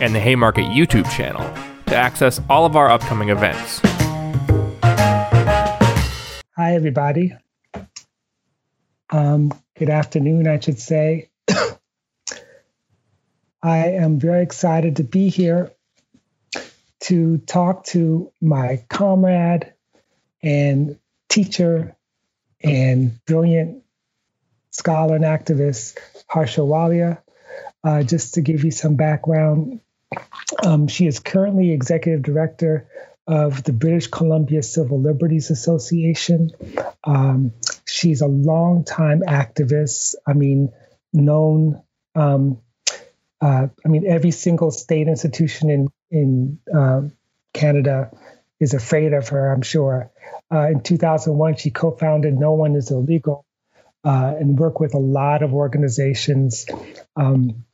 and the Haymarket YouTube channel to access all of our upcoming events. Hi, everybody. Um, good afternoon, I should say. I am very excited to be here to talk to my comrade and teacher and brilliant scholar and activist, Harsha Walia. Uh, just to give you some background, um, she is currently executive director of the British Columbia Civil Liberties Association. Um, she's a longtime activist. I mean, known. Um, uh, I mean, every single state institution in in uh, Canada is afraid of her. I'm sure. Uh, in 2001, she co-founded No One Is Illegal uh, and worked with a lot of organizations. Um,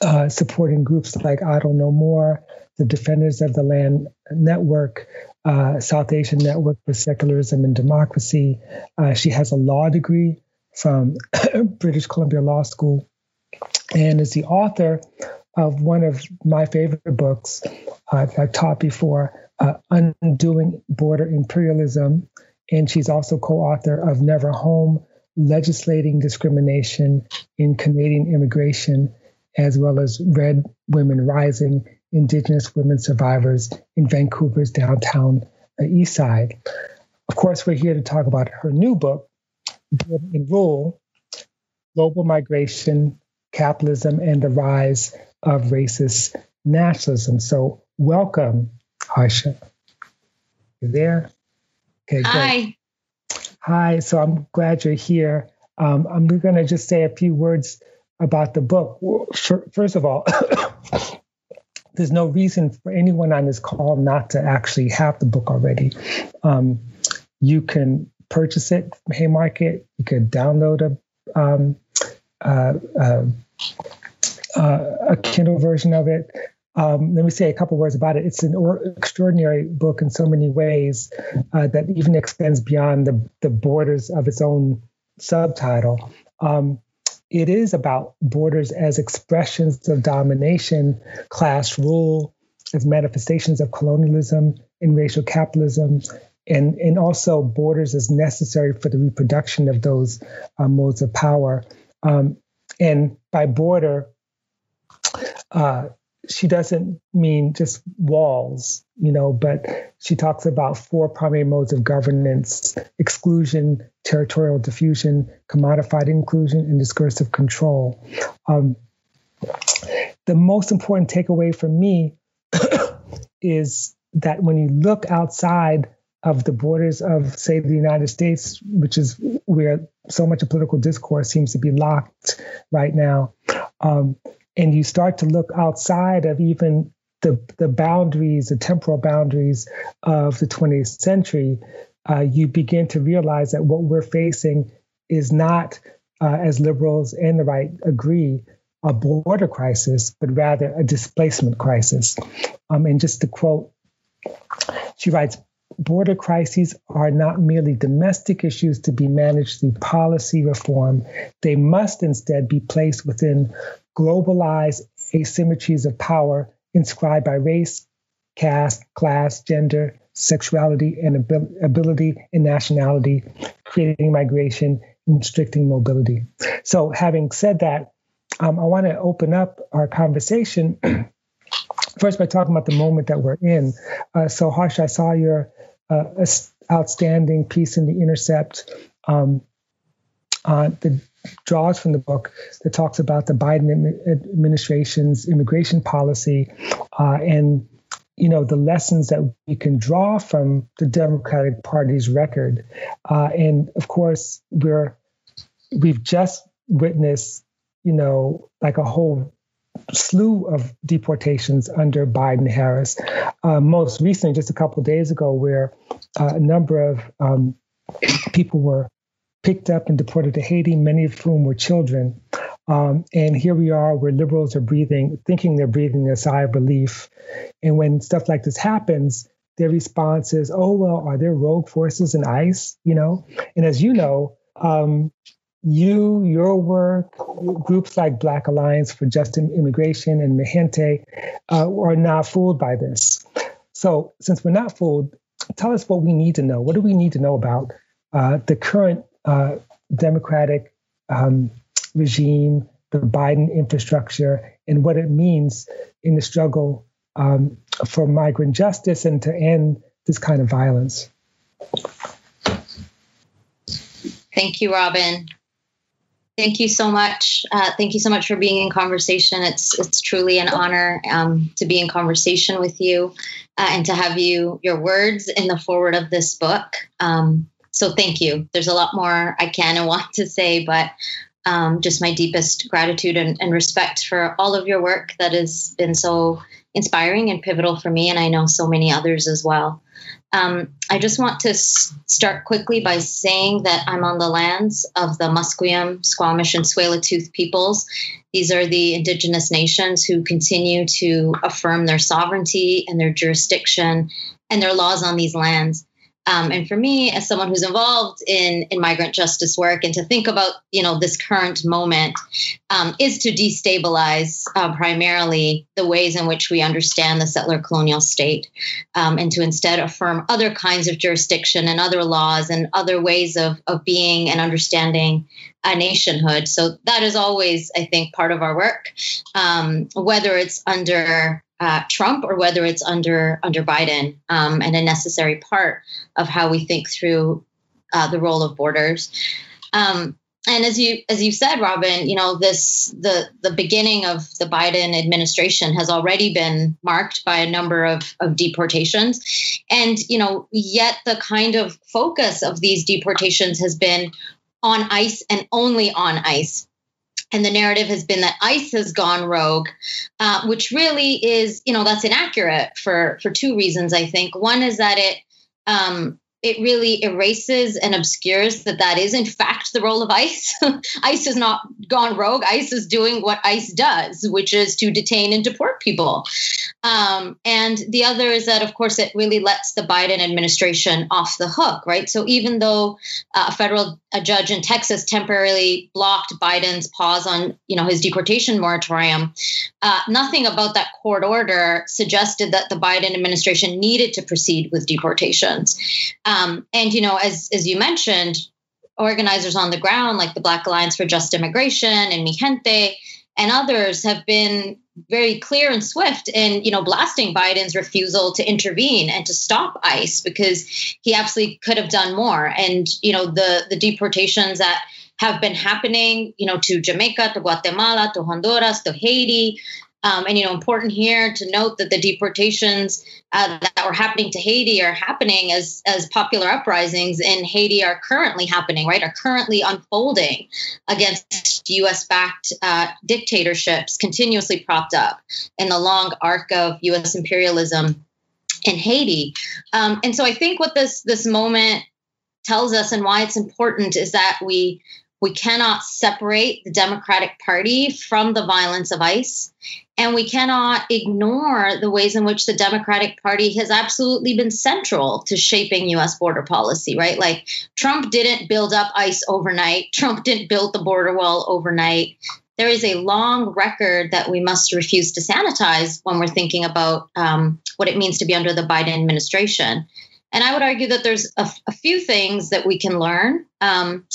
uh, supporting groups like Idle No More, the Defenders of the Land Network, uh, South Asian Network for Secularism and Democracy. Uh, she has a law degree from British Columbia Law School and is the author of one of my favorite books uh, I've taught before, uh, Undoing Border Imperialism. And she's also co author of Never Home Legislating Discrimination in Canadian Immigration as well as Red Women Rising, Indigenous Women Survivors in Vancouver's downtown uh, East Side. Of course, we're here to talk about her new book, Border and Rule Global Migration, Capitalism, and the Rise of Racist Nationalism. So, welcome, Harsha. You there? Okay, Hi. Great. Hi. So, I'm glad you're here. Um, I'm going to just say a few words about the book. First of all, there's no reason for anyone on this call not to actually have the book already. Um, you can purchase it from Haymarket. You could download a um, uh, uh, a Kindle version of it. Um, let me say a couple words about it. It's an or- extraordinary book in so many ways uh, that even extends beyond the, the borders of its own subtitle. Um, it is about borders as expressions of domination, class rule, as manifestations of colonialism and racial capitalism, and, and also borders as necessary for the reproduction of those uh, modes of power. Um, and by border, uh, she doesn't mean just walls, you know, but she talks about four primary modes of governance exclusion, territorial diffusion, commodified inclusion, and discursive control. Um, the most important takeaway for me is that when you look outside of the borders of, say, the United States, which is where so much of political discourse seems to be locked right now, um, and you start to look outside of even the, the boundaries, the temporal boundaries of the 20th century, uh, you begin to realize that what we're facing is not, uh, as liberals and the right agree, a border crisis, but rather a displacement crisis. Um, and just to quote, she writes, border crises are not merely domestic issues to be managed through policy reform. They must instead be placed within globalized asymmetries of power inscribed by race, caste, class, gender, sexuality, and ability and nationality, creating migration and restricting mobility. So, having said that, um, I want to open up our conversation first by talking about the moment that we're in. Uh, so, Harsh, I saw your uh, outstanding piece in The Intercept um, on the draws from the book that talks about the Biden administration's immigration policy uh, and you know the lessons that we can draw from the Democratic Party's record, uh, and of course we're we've just witnessed you know like a whole slew of deportations under Biden Harris. Uh, most recently, just a couple days ago, where uh, a number of um, people were picked up and deported to Haiti, many of whom were children. Um, and here we are, where liberals are breathing, thinking they're breathing a sigh of relief. And when stuff like this happens, their response is, "Oh well, are there rogue forces in ICE?" You know. And as you know, um, you, your work, groups like Black Alliance for Just Immigration and Mijente uh, are not fooled by this. So, since we're not fooled, tell us what we need to know. What do we need to know about uh, the current uh, Democratic um, regime, the Biden infrastructure, and what it means in the struggle um, for migrant justice and to end this kind of violence? Thank you, Robin. Thank you so much. Uh, thank you so much for being in conversation. It's it's truly an honor um, to be in conversation with you uh, and to have you your words in the forward of this book. Um, so thank you. There's a lot more I can and want to say, but um, just my deepest gratitude and, and respect for all of your work that has been so inspiring and pivotal for me, and I know so many others as well. Um, I just want to s- start quickly by saying that I'm on the lands of the Musqueam, Squamish, and Tsleil-Waututh peoples. These are the indigenous nations who continue to affirm their sovereignty and their jurisdiction and their laws on these lands. Um, and for me, as someone who's involved in, in migrant justice work, and to think about you know this current moment, um, is to destabilize uh, primarily the ways in which we understand the settler colonial state, um, and to instead affirm other kinds of jurisdiction and other laws and other ways of of being and understanding a nationhood. So that is always, I think, part of our work, um, whether it's under uh, Trump or whether it's under under Biden, um, and a necessary part of how we think through uh, the role of borders. Um, and as you as you said, Robin, you know this the the beginning of the Biden administration has already been marked by a number of, of deportations, and you know yet the kind of focus of these deportations has been on ICE and only on ICE and the narrative has been that ICE has gone rogue, uh, which really is, you know, that's inaccurate for for two reasons. I think one is that it um, it really erases and obscures that that is in fact the role of ICE. ICE has not gone rogue. ICE is doing what ICE does, which is to detain and deport people. Um, and the other is that, of course, it really lets the Biden administration off the hook, right? So even though uh, a federal a judge in Texas temporarily blocked Biden's pause on, you know, his deportation moratorium, uh, nothing about that court order suggested that the Biden administration needed to proceed with deportations. Um, and you know, as as you mentioned, organizers on the ground like the Black Alliance for Just Immigration and Mijente and others have been very clear and swift in you know blasting Biden's refusal to intervene and to stop ICE because he absolutely could have done more. And you know the the deportations that have been happening, you know, to Jamaica, to Guatemala, to Honduras, to Haiti, um, and you know, important here to note that the deportations uh, that were happening to Haiti are happening as as popular uprisings in Haiti are currently happening, right? Are currently unfolding against U.S.-backed uh, dictatorships, continuously propped up in the long arc of U.S. imperialism in Haiti. Um, and so, I think what this this moment tells us and why it's important is that we we cannot separate the Democratic Party from the violence of ICE. And we cannot ignore the ways in which the Democratic Party has absolutely been central to shaping US border policy, right? Like Trump didn't build up ICE overnight, Trump didn't build the border wall overnight. There is a long record that we must refuse to sanitize when we're thinking about um, what it means to be under the Biden administration. And I would argue that there's a, few things that we can learn. Um,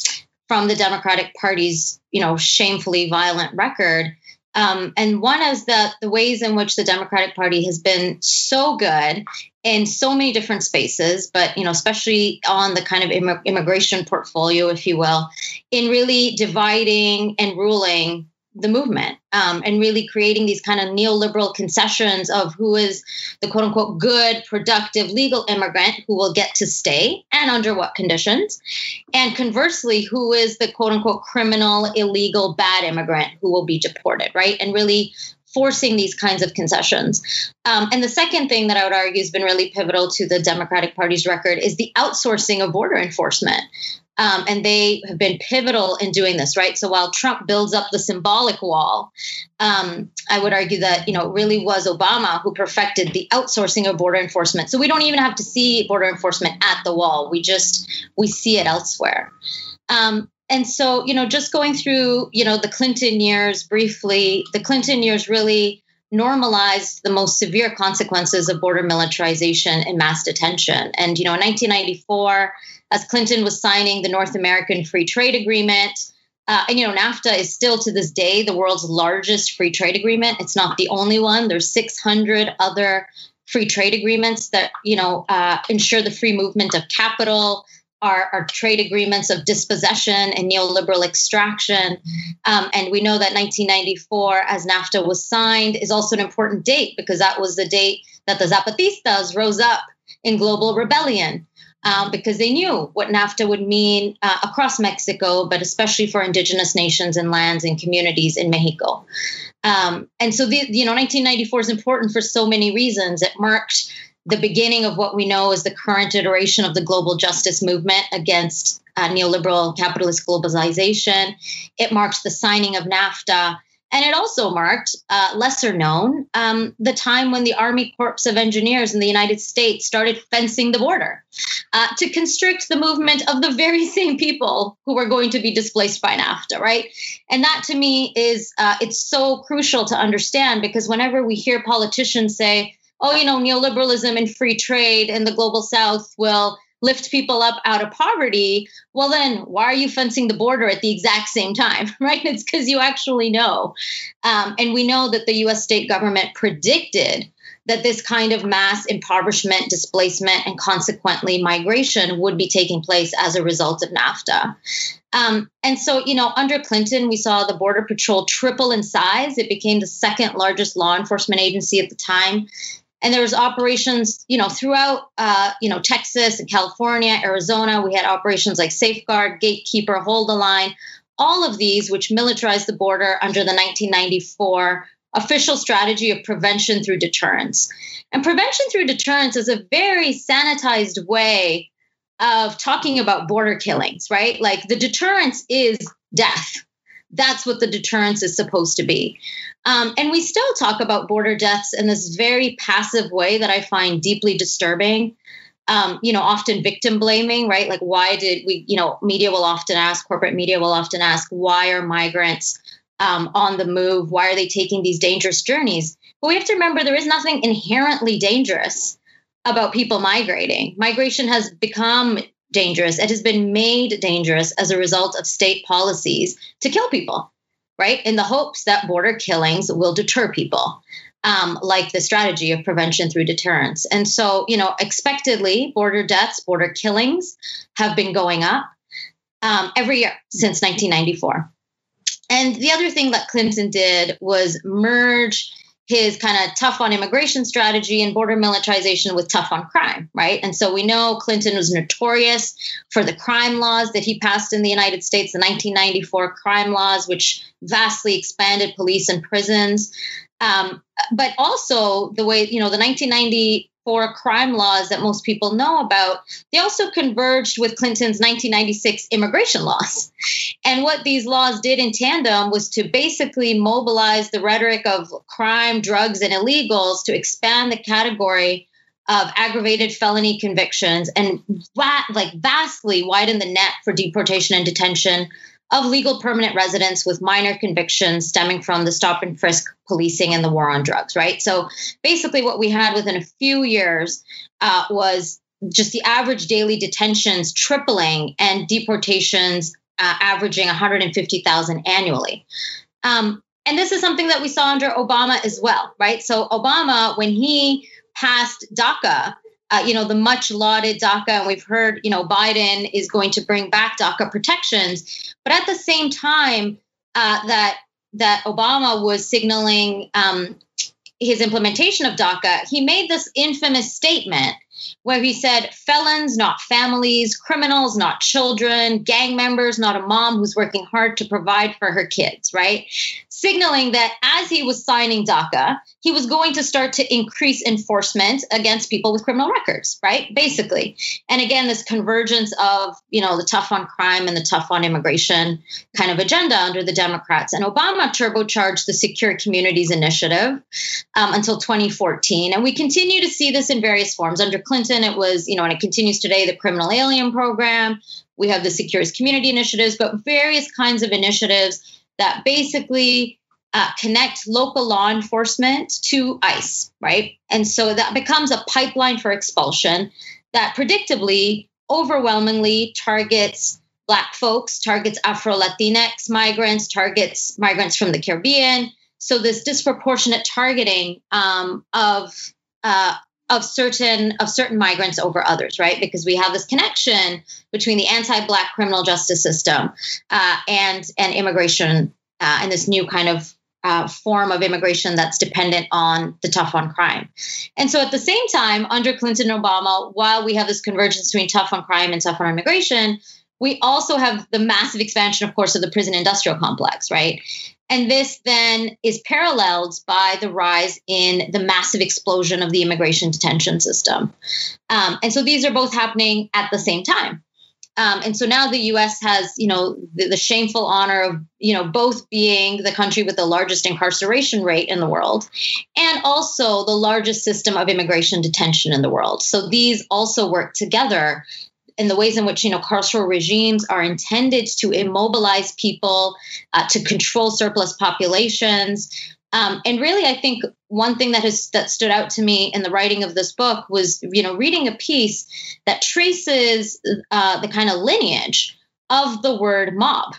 from the Democratic Party's, you know, shamefully violent record. Um, and one is that the ways in which the Democratic Party has been so good in so many different spaces, but you know, especially on the kind of Im- immigration portfolio, if you will, in really dividing and ruling the movement um, and really creating these kind of neoliberal concessions of who is the quote unquote good, productive, legal immigrant who will get to stay and under what conditions. And conversely, who is the quote unquote criminal, illegal, bad immigrant who will be deported, right? And really forcing these kinds of concessions. Um, and the second thing that I would argue has been really pivotal to the Democratic Party's record is the outsourcing of border enforcement. Um, and they have been pivotal in doing this, right? So while Trump builds up the symbolic wall, um, I would argue that you know it really was Obama who perfected the outsourcing of border enforcement. So we don't even have to see border enforcement at the wall; we just we see it elsewhere. Um, and so you know, just going through you know the Clinton years briefly, the Clinton years really normalized the most severe consequences of border militarization and mass detention. And you know, in 1994 as Clinton was signing the North American Free Trade Agreement. Uh, and you know, NAFTA is still to this day the world's largest free trade agreement. It's not the only one. There's 600 other free trade agreements that you know uh, ensure the free movement of capital. Our, our trade agreements of dispossession and neoliberal extraction. Um, and we know that 1994, as NAFTA was signed, is also an important date because that was the date that the Zapatistas rose up in global rebellion um, because they knew what NAFTA would mean uh, across Mexico, but especially for indigenous nations and lands and communities in Mexico. Um, and so, the, you know, 1994 is important for so many reasons. It marked the beginning of what we know as the current iteration of the global justice movement against uh, neoliberal capitalist globalization. It marked the signing of NAFTA and it also marked, uh, lesser known, um, the time when the Army Corps of Engineers in the United States started fencing the border uh, to constrict the movement of the very same people who were going to be displaced by NAFTA, right? And that to me is, uh, it's so crucial to understand because whenever we hear politicians say, oh, you know, neoliberalism and free trade in the global south will lift people up out of poverty, well, then why are you fencing the border at the exact same time, right? It's because you actually know. Um, and we know that the US state government predicted that this kind of mass impoverishment, displacement, and consequently migration would be taking place as a result of NAFTA. Um, and so, you know, under Clinton, we saw the Border Patrol triple in size. It became the second largest law enforcement agency at the time and there was operations you know throughout uh, you know texas and california arizona. We had operations like safeguard gatekeeper hold the line all of these which militarized the border under the 1994 official strategy of prevention through deterrence. And prevention through deterrence is a very sanitized way of talking about border killings right? Like the deterrence is death. That's what the deterrence is supposed to be um, and we still talk about border deaths in this very passive way that I find deeply disturbing. Um, you know, often victim blaming, right? Like, why did we, you know, media will often ask, corporate media will often ask, why are migrants um, on the move? Why are they taking these dangerous journeys? But we have to remember there is nothing inherently dangerous about people migrating. Migration has become dangerous, it has been made dangerous as a result of state policies to kill people right? In the hopes that border killings will deter people. Um, like the strategy of prevention through deterrence. And so, you know, expectedly, border deaths, border killings have been going up um, every year since 1994. And the other thing that Clinton did was merge his kind of tough on immigration strategy and border militarization with tough on crime, right? And so we know Clinton was notorious for the crime laws that he passed in the United States, the 1994 crime laws, which vastly expanded police and prisons. Um, but also the way, you know, the 1990 for crime laws that most people know about, they also converged with Clinton's 1996 immigration laws. And what these laws did in tandem was to basically mobilize the rhetoric of crime, drugs, and illegals to expand the category of aggravated felony convictions and va- like vastly widen the net for deportation and detention of legal permanent residents with minor convictions stemming from the stop and frisk policing and the war on drugs, right? So basically, what we had within a few years uh, was just the average daily detentions tripling and deportations uh, averaging 150,000 annually. Um, and this is something that we saw under Obama as well, right? So, Obama, when he passed DACA, uh, you know, the much lauded DACA, and we've heard, you know, Biden is going to bring back DACA protections. But at the same time uh, that that Obama was signaling um, his implementation of DACA, he made this infamous statement where he said felons, not families, criminals, not children, gang members, not a mom who's working hard to provide for her kids, right? Signaling that as he was signing DACA, he was going to start to increase enforcement against people with criminal records, right? Basically. And again, this convergence of, you know, the tough on crime and the tough on immigration kind of agenda under the Democrats. And Obama turbocharged the Secure Communities Initiative um, until 2014. And we continue to see this in various forms. Under Clinton, it was, you know, and it continues today, the criminal alien program. We have the Secure Community Initiatives, but various kinds of initiatives that basically uh, connect local law enforcement to ICE, right? And so that becomes a pipeline for expulsion that predictably, overwhelmingly targets Black folks, targets Afro Latinx migrants, targets migrants from the Caribbean. So this disproportionate targeting um, of uh, of certain of certain migrants over others, right? Because we have this connection between the anti-black criminal justice system uh, and and immigration uh, and this new kind of uh, form of immigration that's dependent on the tough on crime. And so at the same time, under Clinton and Obama, while we have this convergence between tough on crime and tough on immigration, we also have the massive expansion, of course, of the prison industrial complex, right? And this then is paralleled by the rise in the massive explosion of the immigration detention system. Um, and so these are both happening at the same time. Um, and so now the U.S. has, you know, the, the, shameful honor of, you know, both being the country with the largest incarceration rate in the world, and also the largest system of immigration detention in the world. So these also work together in the ways in which, you know, carceral regimes are intended to immobilize people, uh, to control surplus populations, um, and really, I think one thing that has that stood out to me in the writing of this book was, you know, reading a piece that traces uh, the kind of lineage of the word mob.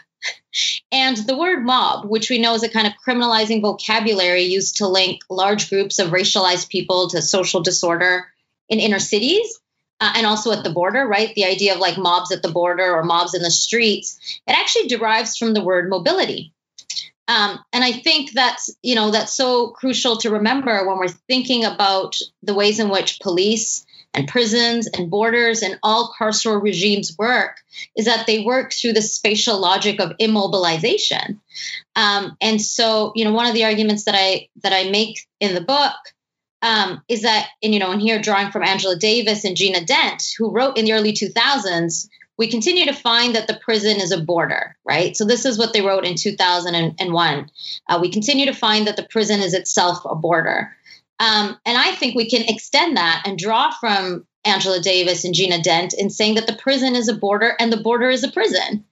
And the word mob, which we know is a kind of criminalizing vocabulary used to link large groups of racialized people to social disorder in inner cities uh, and also at the border, right? The idea of like mobs at the border or mobs in the streets, it actually derives from the word mobility. Um, and I think that's you know that's so crucial to remember when we're thinking about the ways in which police and prisons and borders and all carceral regimes work is that they work through the spatial logic of immobilization. Um, and so you know one of the arguments that I that I make in the book um, is that and you know and here drawing from Angela Davis and Gina Dent who wrote in the early 2000s we continue to find that the prison is a border, right? So this is what they wrote in 2001. Uh, we continue to find that the prison is itself a border. Um, and I think we can extend that and draw from Angela Davis and Gina Dent in saying that the prison is a border and the border is a prison,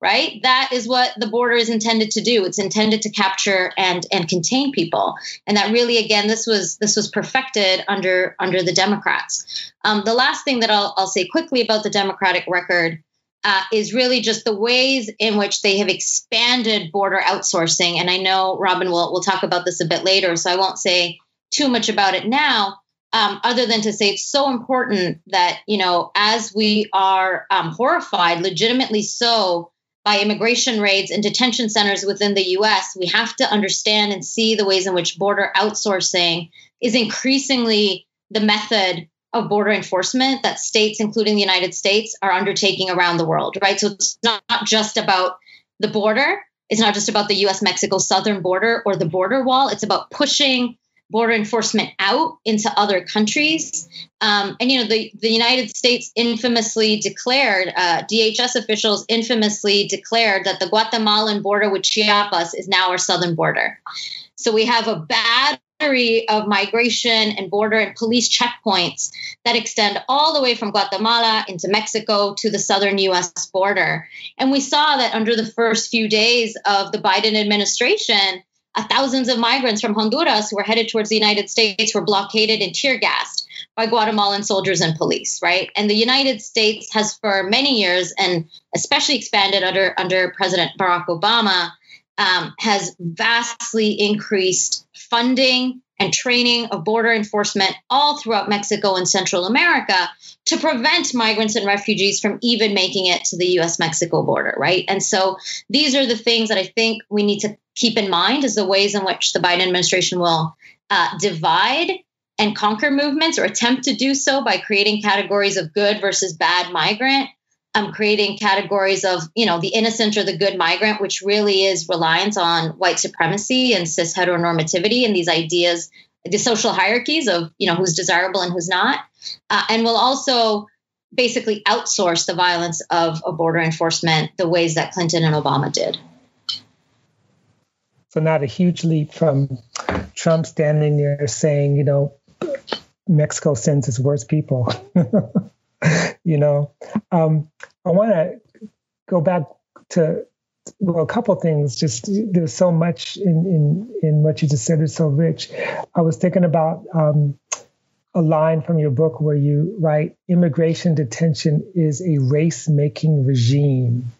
right? That is what the border is intended to do. It's intended to capture and and contain people. And that really, again, this was this was perfected under under the Democrats. Um, the last thing that I'll, I'll say quickly about the Democratic record uh, is really just the ways in which they have expanded border outsourcing. And I know Robin will will talk about this a bit later, so I won't say too much about it now. Um, other than to say it's so important that you know as we are um, horrified, legitimately so, by immigration raids and detention centers within the U.S., we have to understand and see the ways in which border outsourcing is increasingly the method of border enforcement that states, including the United States, are undertaking around the world, right? So it's not just about the border. It's not just about the US Mexico southern border or the border wall. It's about pushing border enforcement out into other countries. Um, and, you know, the, the United States infamously declared, uh, DHS officials infamously declared that the Guatemalan border with Chiapas is now our southern border. So we have a battery of migration and border and police checkpoints that extend all the way from Guatemala into Mexico to the southern US border. And we saw that under the first few days of the Biden administration, thousands of migrants from Honduras who were headed towards the United States were blockaded and tear gassed by Guatemalan soldiers and police, right? And the United States has for many years, and especially expanded under, under President Barack Obama, um, has vastly increased funding and training of border enforcement all throughout Mexico and Central America to prevent migrants and refugees from even making it to the US Mexico border, right? And so these are the things that I think we need to keep in mind as the ways in which the Biden administration will uh, divide and conquer movements or attempt to do so by creating categories of good versus bad migrant um, creating categories of you know the innocent or the good migrant which really is reliance on white supremacy and cis heteronormativity and these ideas the social hierarchies of you know who's desirable and who's not uh, and will also basically outsource the violence of, border enforcement the ways that clinton and obama did so not a huge leap from trump standing there saying you know mexico sends its worst people you know um, i want to go back to well, a couple things. Just there's so much in in in what you just said is so rich. I was thinking about um, a line from your book where you write, "Immigration detention is a race-making regime,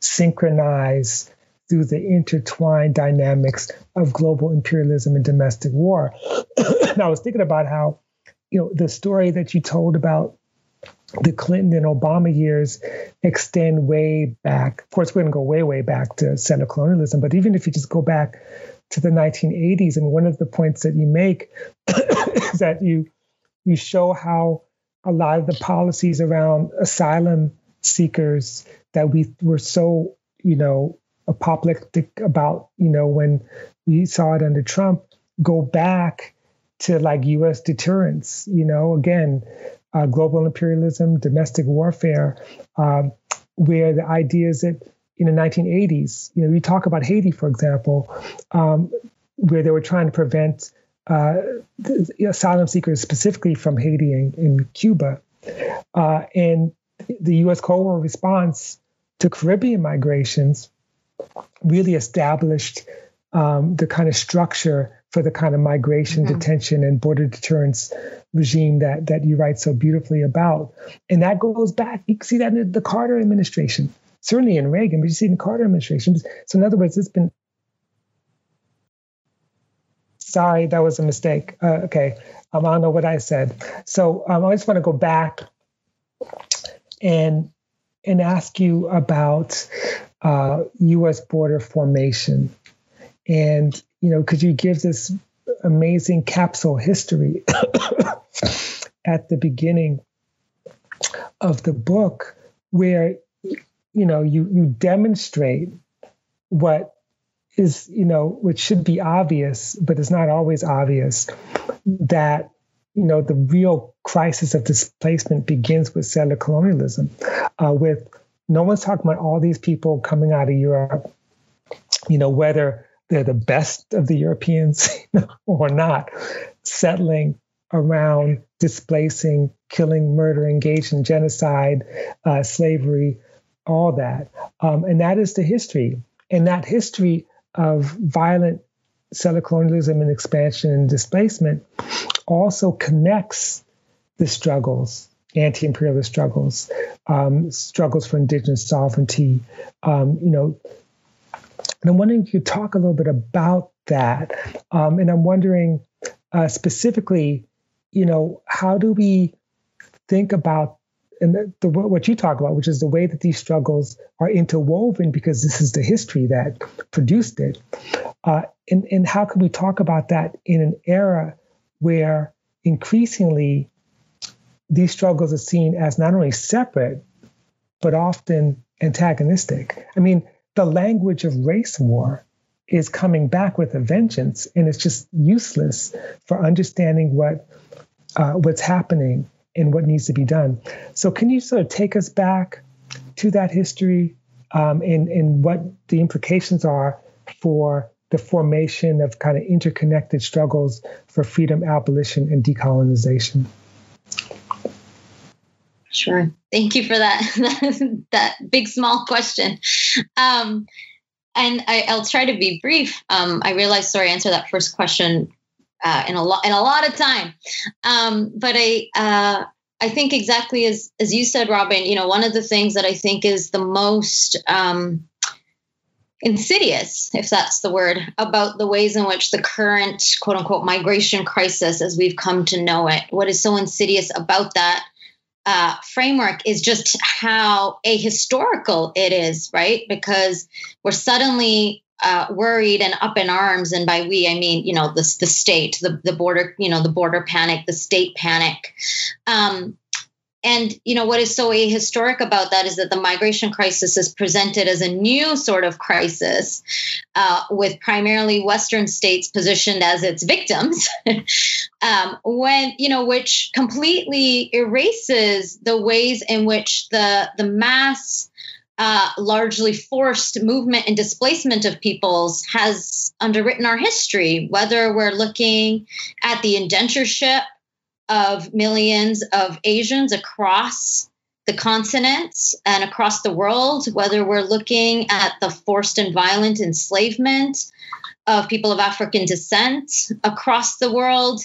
synchronized." Through the intertwined dynamics of global imperialism and domestic war. and I was thinking about how, you know, the story that you told about the Clinton and Obama years extend way back. Of course, we're going to go way, way back to settler colonialism, but even if you just go back to the 1980s, and one of the points that you make is that you you show how a lot of the policies around asylum seekers that we were so, you know, apoplectic about, you know, when we saw it under Trump, go back to like U.S. deterrence. You know, again, uh, global imperialism, domestic warfare, uh, where the idea is that in the 1980s, you know, we talk about Haiti, for example, um, where they were trying to prevent uh, asylum seekers specifically from Haiti and, and Cuba. Uh, and the U.S. Cold War response to Caribbean migrations really established um, the kind of structure for the kind of migration, mm-hmm. detention, and border deterrence regime that that you write so beautifully about. And that goes back. You can see that in the Carter administration, certainly in Reagan, but you see in the Carter administration. So in other words, it's been. Sorry, that was a mistake. Uh, okay, um, I don't know what I said. So um, I just want to go back and and ask you about uh, U.S. border formation, and you know, could you give this amazing capsule history at the beginning of the book where you know you you demonstrate what is you know which should be obvious but it's not always obvious that you know the real crisis of displacement begins with settler colonialism uh, with no one's talking about all these people coming out of europe you know whether they're the best of the Europeans or not, settling around displacing, killing, murder, engaged in genocide, uh, slavery, all that. Um, and that is the history. And that history of violent settler colonialism and expansion and displacement also connects the struggles, anti imperialist struggles, um, struggles for indigenous sovereignty, um, you know, and I'm wondering if you talk a little bit about that. Um, and I'm wondering uh, specifically, you know, how do we think about and the, the, what you talk about, which is the way that these struggles are interwoven, because this is the history that produced it. Uh, and, and how can we talk about that in an era where increasingly these struggles are seen as not only separate, but often antagonistic? I mean, the language of race war is coming back with a vengeance, and it's just useless for understanding what uh, what's happening and what needs to be done. So, can you sort of take us back to that history um, and and what the implications are for the formation of kind of interconnected struggles for freedom, abolition, and decolonization? Sure. Thank you for that that big small question. Um, and I, will try to be brief. Um, I realize, sorry, answer that first question uh, in a lot in a lot of time. Um, but I uh, I think exactly as as you said, Robin. You know, one of the things that I think is the most um, insidious, if that's the word, about the ways in which the current quote unquote migration crisis, as we've come to know it, what is so insidious about that uh, framework is just how ahistorical it is, right? Because we're suddenly uh, worried and up in arms, and by we I mean you know the the state, the the border, you know the border panic, the state panic. Um, and you know what is so ahistoric about that is that the migration crisis is presented as a new sort of crisis, uh, with primarily Western states positioned as its victims, um, when you know which completely erases the ways in which the the mass uh, largely forced movement and displacement of peoples has underwritten our history, whether we're looking at the indentureship of millions of Asians across the continents and across the world, whether we're looking at the forced and violent enslavement of people of African descent across the world.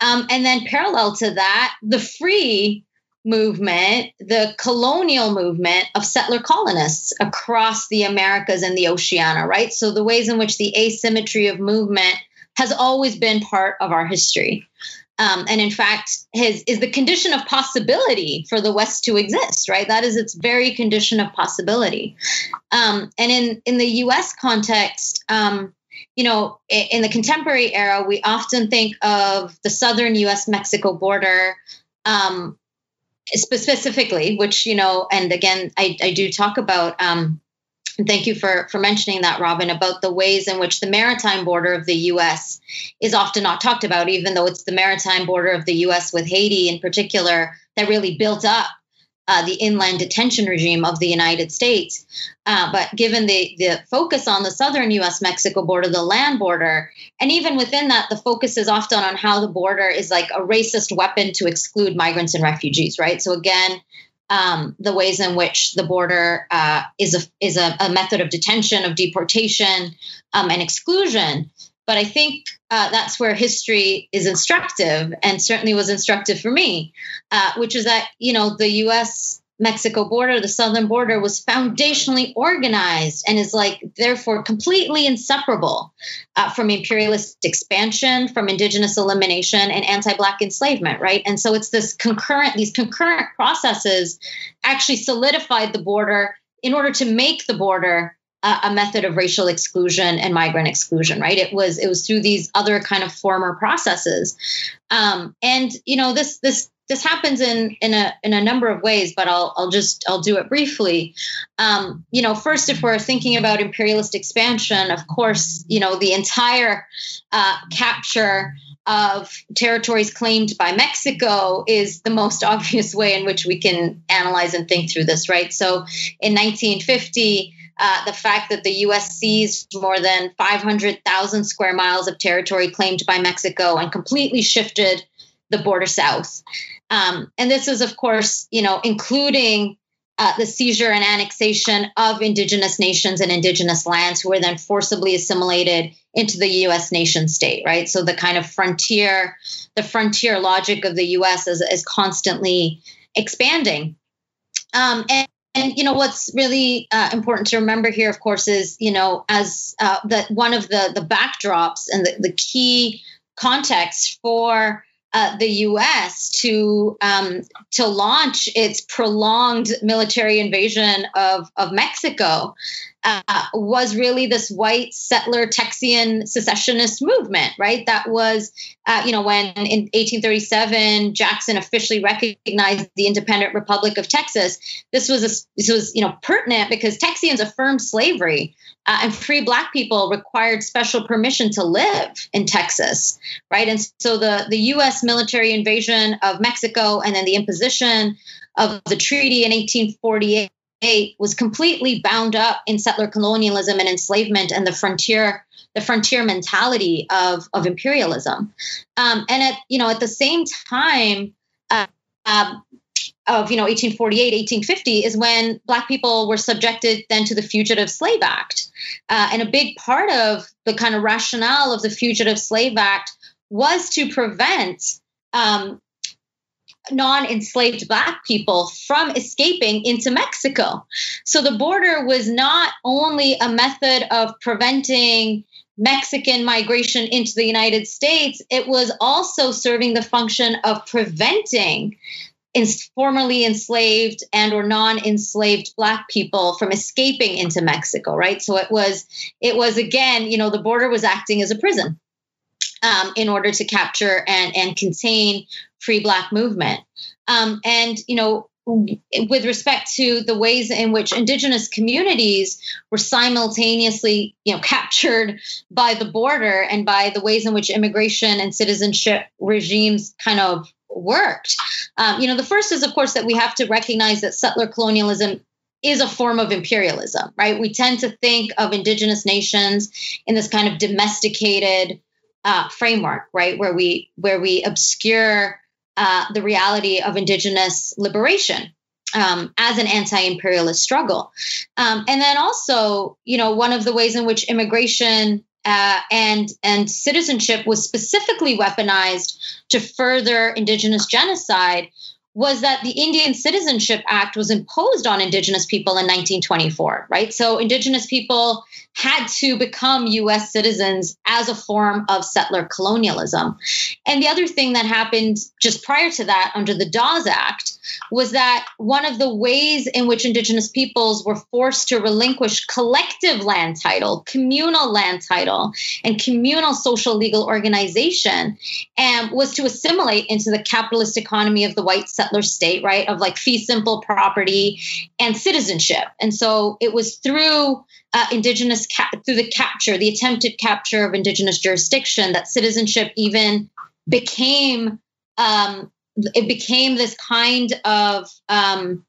Um, and then, parallel to that, the free movement, the colonial movement of settler colonists across the Americas and the Oceania, right? So, the ways in which the asymmetry of movement has always been part of our history. Um, and in fact his is the condition of possibility for the west to exist right? That is its very condition of possibility. Um, and in in the us context um, you know in the contemporary era we often think of the southern us mexico border um, specifically which you know and again i, I do talk about um, thank you for, for mentioning that, Robin, about the ways in which the maritime border of the U.S. is often not talked about, even though it's the maritime border of the U.S. with Haiti in particular that really built up uh, the inland detention regime of the United States. Uh, but given the, the focus on the southern US Mexico border, the land border, and even within that, the focus is often on how the border is like a racist weapon to exclude migrants and refugees, right? So again, um, the ways in which the border uh, is a is a, a, method of detention, of deportation, um, and exclusion. But I think uh, that's where history is instructive, and certainly was instructive for me, uh, which is that you know the U.S. Mexico border, the southern border, was foundationally organized and is like therefore completely inseparable uh, from imperialist expansion, from indigenous elimination, and anti-black enslavement, right? And so it's this concurrent, these concurrent processes actually solidified the border in order to make the border uh, a method of racial exclusion and migrant exclusion right it was it was through these other kind of former processes um, and you know this this this happens in in a in a number of ways, but I'll I'll just I'll do it briefly. Um, you know, first, if we're thinking about imperialist expansion, of course, you know the entire uh, capture of territories claimed by Mexico is the most obvious way in which we can analyze and think through this, right? So, in 1950. Uh, the fact that the U.S. seized more than 500,000 square miles of territory claimed by Mexico and completely shifted the border south. Um, and this is, of course, you know, including uh, the seizure and annexation of indigenous nations and indigenous lands who were then forcibly assimilated into the U.S. nation state, right? So the kind of frontier, the frontier logic of the U.S. is, is constantly expanding. Um, and, and you know what's really uh, important to remember here, of course, is you know as uh, that one of the the backdrops and the, the key context for uh, the U.S. to um, to launch its prolonged military invasion of of Mexico uh, was really this white settler Texian secessionist movement, right? That was, uh, you know, when in 1837 Jackson officially recognized the independent Republic of Texas. This was a, this was you know pertinent because Texians affirmed slavery. Uh, and free black people required special permission to live in Texas, right? And so the, the U.S. military invasion of Mexico and then the imposition of the treaty in 1848 was completely bound up in settler colonialism and enslavement and the frontier the frontier mentality of, of imperialism. Um, and at you know at the same time uh, um, of you know 1848 1850 is when black people were subjected then to the fugitive slave act. Uh, and a big part of the kind of rationale of the fugitive slave act was to prevent um, non enslaved Black people from escaping into Mexico. So the border was not only a method of preventing Mexican migration into the United States, it was also serving the function of preventing formerly enslaved and or non-enslaved black people from escaping into Mexico, right? So it was it was again, you know, the border was acting as a prison um, in order to capture and and contain free black movement. Um, and you know, with respect to the ways in which indigenous communities were simultaneously you know captured by the border and by the ways in which immigration and citizenship regimes kind of worked um, you know the first is of course that we have to recognize that settler colonialism is a form of imperialism right we tend to think of indigenous nations in this kind of domesticated uh, framework right? Where we where we obscure uh, the reality of indigenous liberation um, as an anti-imperialist struggle. Um, and then also you know one of the ways in which immigration uh, and and citizenship was specifically weaponized to further indigenous genocide was that the Indian Citizenship Act was imposed on Indigenous people in 1924, right? So Indigenous people had to become US citizens as a form of settler colonialism. And the other thing that happened just prior to that under the Dawes Act was that one of the ways in which Indigenous peoples were forced to relinquish collective land title, communal land title, and communal social legal organization um, was to assimilate into the capitalist economy of the white settler state, right? Of like fee simple property and citizenship. And so it was through uh, indigenous through the capture, the attempted capture of indigenous jurisdiction, that citizenship even became um, it became this kind of um,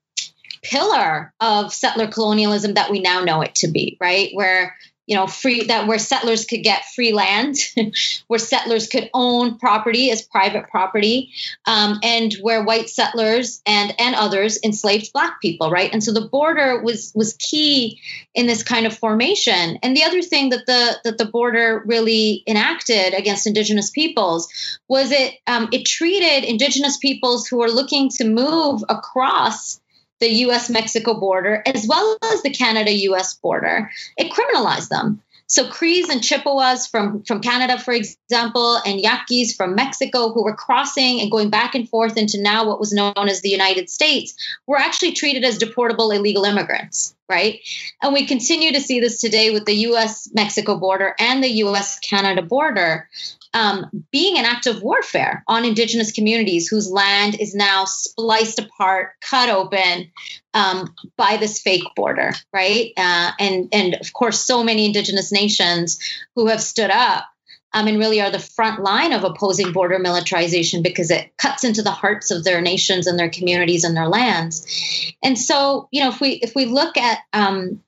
pillar of settler colonialism that we now know it to be, right? Where you know free that where settlers could get free land where settlers could own property as private property um, and where white settlers and and others enslaved black people right? And so the border was was key in this kind of formation. And the other thing that the that the border really enacted against indigenous peoples was it um, it treated indigenous peoples who were looking to move across the US Mexico border, as well as the Canada US border, it criminalized them. So Crees and Chippewas from, from Canada, for example, and Yaquis from Mexico, who were crossing and going back and forth into now what was known as the United States, were actually treated as deportable illegal immigrants, right? And we continue to see this today with the US Mexico border and the US Canada border um, being an act of warfare on indigenous communities whose land is now spliced apart, cut open um, by this fake border, right? Uh, and and of course, so many indigenous nations who have stood up um, and really are the front line of opposing border militarization because it cuts into the hearts of their nations and their communities and their lands. And so, you know, if we if we look at um,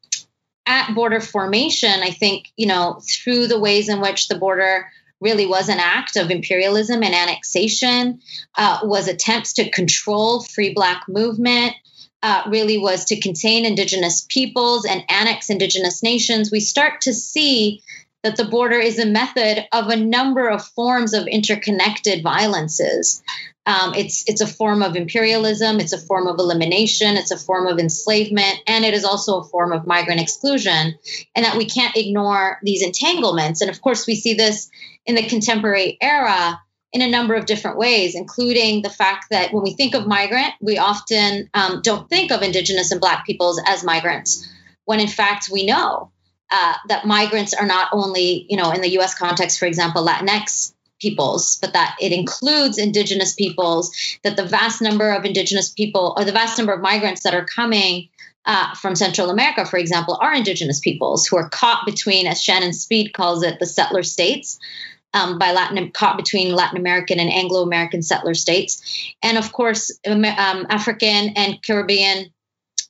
at border formation, I think you know through the ways in which the border really was an act of imperialism and annexation, uh, was attempts to control free black movement, uh, really was to contain indigenous peoples and annex indigenous nations. We start to see that the border is a method of a number of forms of interconnected violences. Um, it's it's a form of imperialism. It's a form of elimination. It's a form of enslavement, and it is also a form of migrant exclusion. And that we can't ignore these entanglements. And of course, we see this in the contemporary era in a number of different ways, including the fact that when we think of migrant, we often um, don't think of Indigenous and Black peoples as migrants, when in fact we know uh, that migrants are not only, you know, in the US context, for example, Latinx peoples, but that it includes indigenous peoples, that the vast number of indigenous people or the vast number of migrants that are coming uh, from Central America, for example, are indigenous peoples who are caught between, as Shannon Speed calls it, the settler states. Um, by Latin, caught between Latin American and Anglo American settler states, and of course, um, African and Caribbean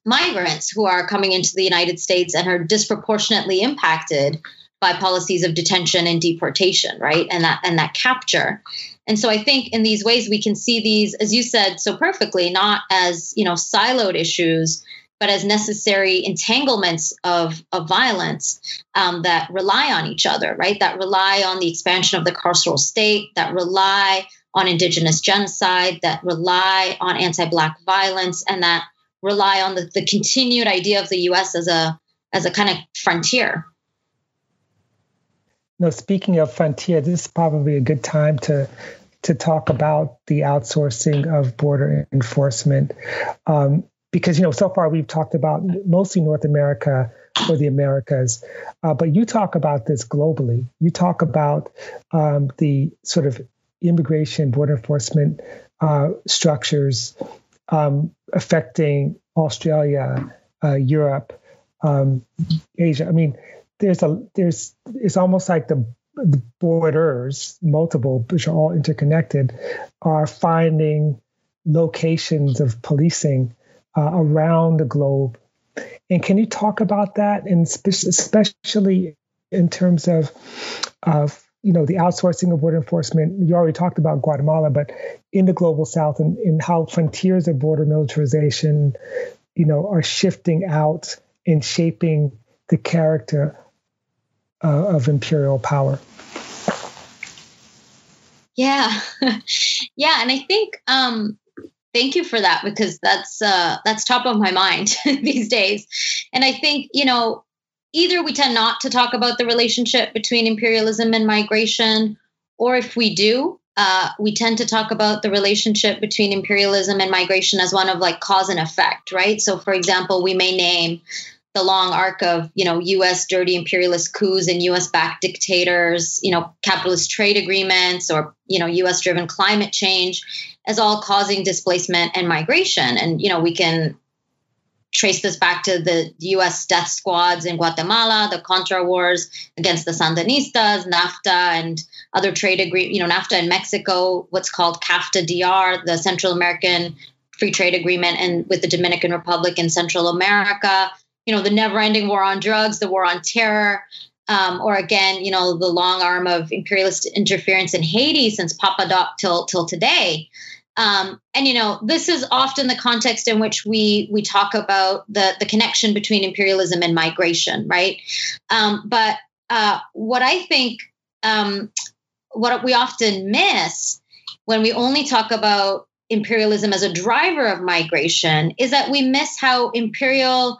migrants who are coming into the United States and are disproportionately impacted by policies of detention and deportation, right? And that and that capture. And so I think in these ways we can see these, as you said so perfectly, not as you know siloed issues, but as necessary entanglements of, of violence um, that rely on each other, right? That rely on the expansion of the carceral state, that rely on indigenous genocide, that rely on anti-black violence, and that rely on the, the continued idea of the U.S. as a as a kind of frontier. No, speaking of frontier, this is probably a good time to to talk about the outsourcing of border enforcement. Um, because, you know, so far we've talked about mostly North America or the Americas, uh, but you talk about this globally. You talk about um, the sort of immigration, border enforcement uh, structures um, affecting Australia, uh, Europe, um, Asia. I mean, there's a there's it's almost like the the borders, multiple, which are all interconnected, are finding locations of policing uh, around the globe. And can you talk about that, and especially in terms of of you know the outsourcing of border enforcement? You already talked about Guatemala, but in the global South, and, and how frontiers of border militarization, you know, are shifting out and shaping the character uh, of imperial power. Yeah, yeah, and I think um, thank you for that because that's uh, that's top of my mind these days, and I think you know either we tend not to talk about the relationship between imperialism and migration, or if we do, uh, we tend to talk about the relationship between imperialism and migration as one of like cause and effect, right? So, for example, we may name the long arc of you know U.S. dirty imperialist coups and U.S. backed dictators, you know capitalist trade agreements, or you know U.S. driven climate change, as all causing displacement and migration. And you know we can trace this back to the U.S. death squads in Guatemala, the Contra wars against the Sandinistas, NAFTA, and other trade agreement. You know NAFTA in Mexico, what's called CAFTA DR, the Central American Free Trade Agreement, and with the Dominican Republic in Central America you know, the never ending war on drugs, the war on terror, um, or again, you know, the long arm of imperialist interference in Haiti since Papa Doc till till today. Um, and you know, this is often the context in which we we talk about the the connection between imperialism and migration, right? Um, but uh, what I think, um, what we often miss when we only talk about imperialism as a driver of migration is that we miss how imperial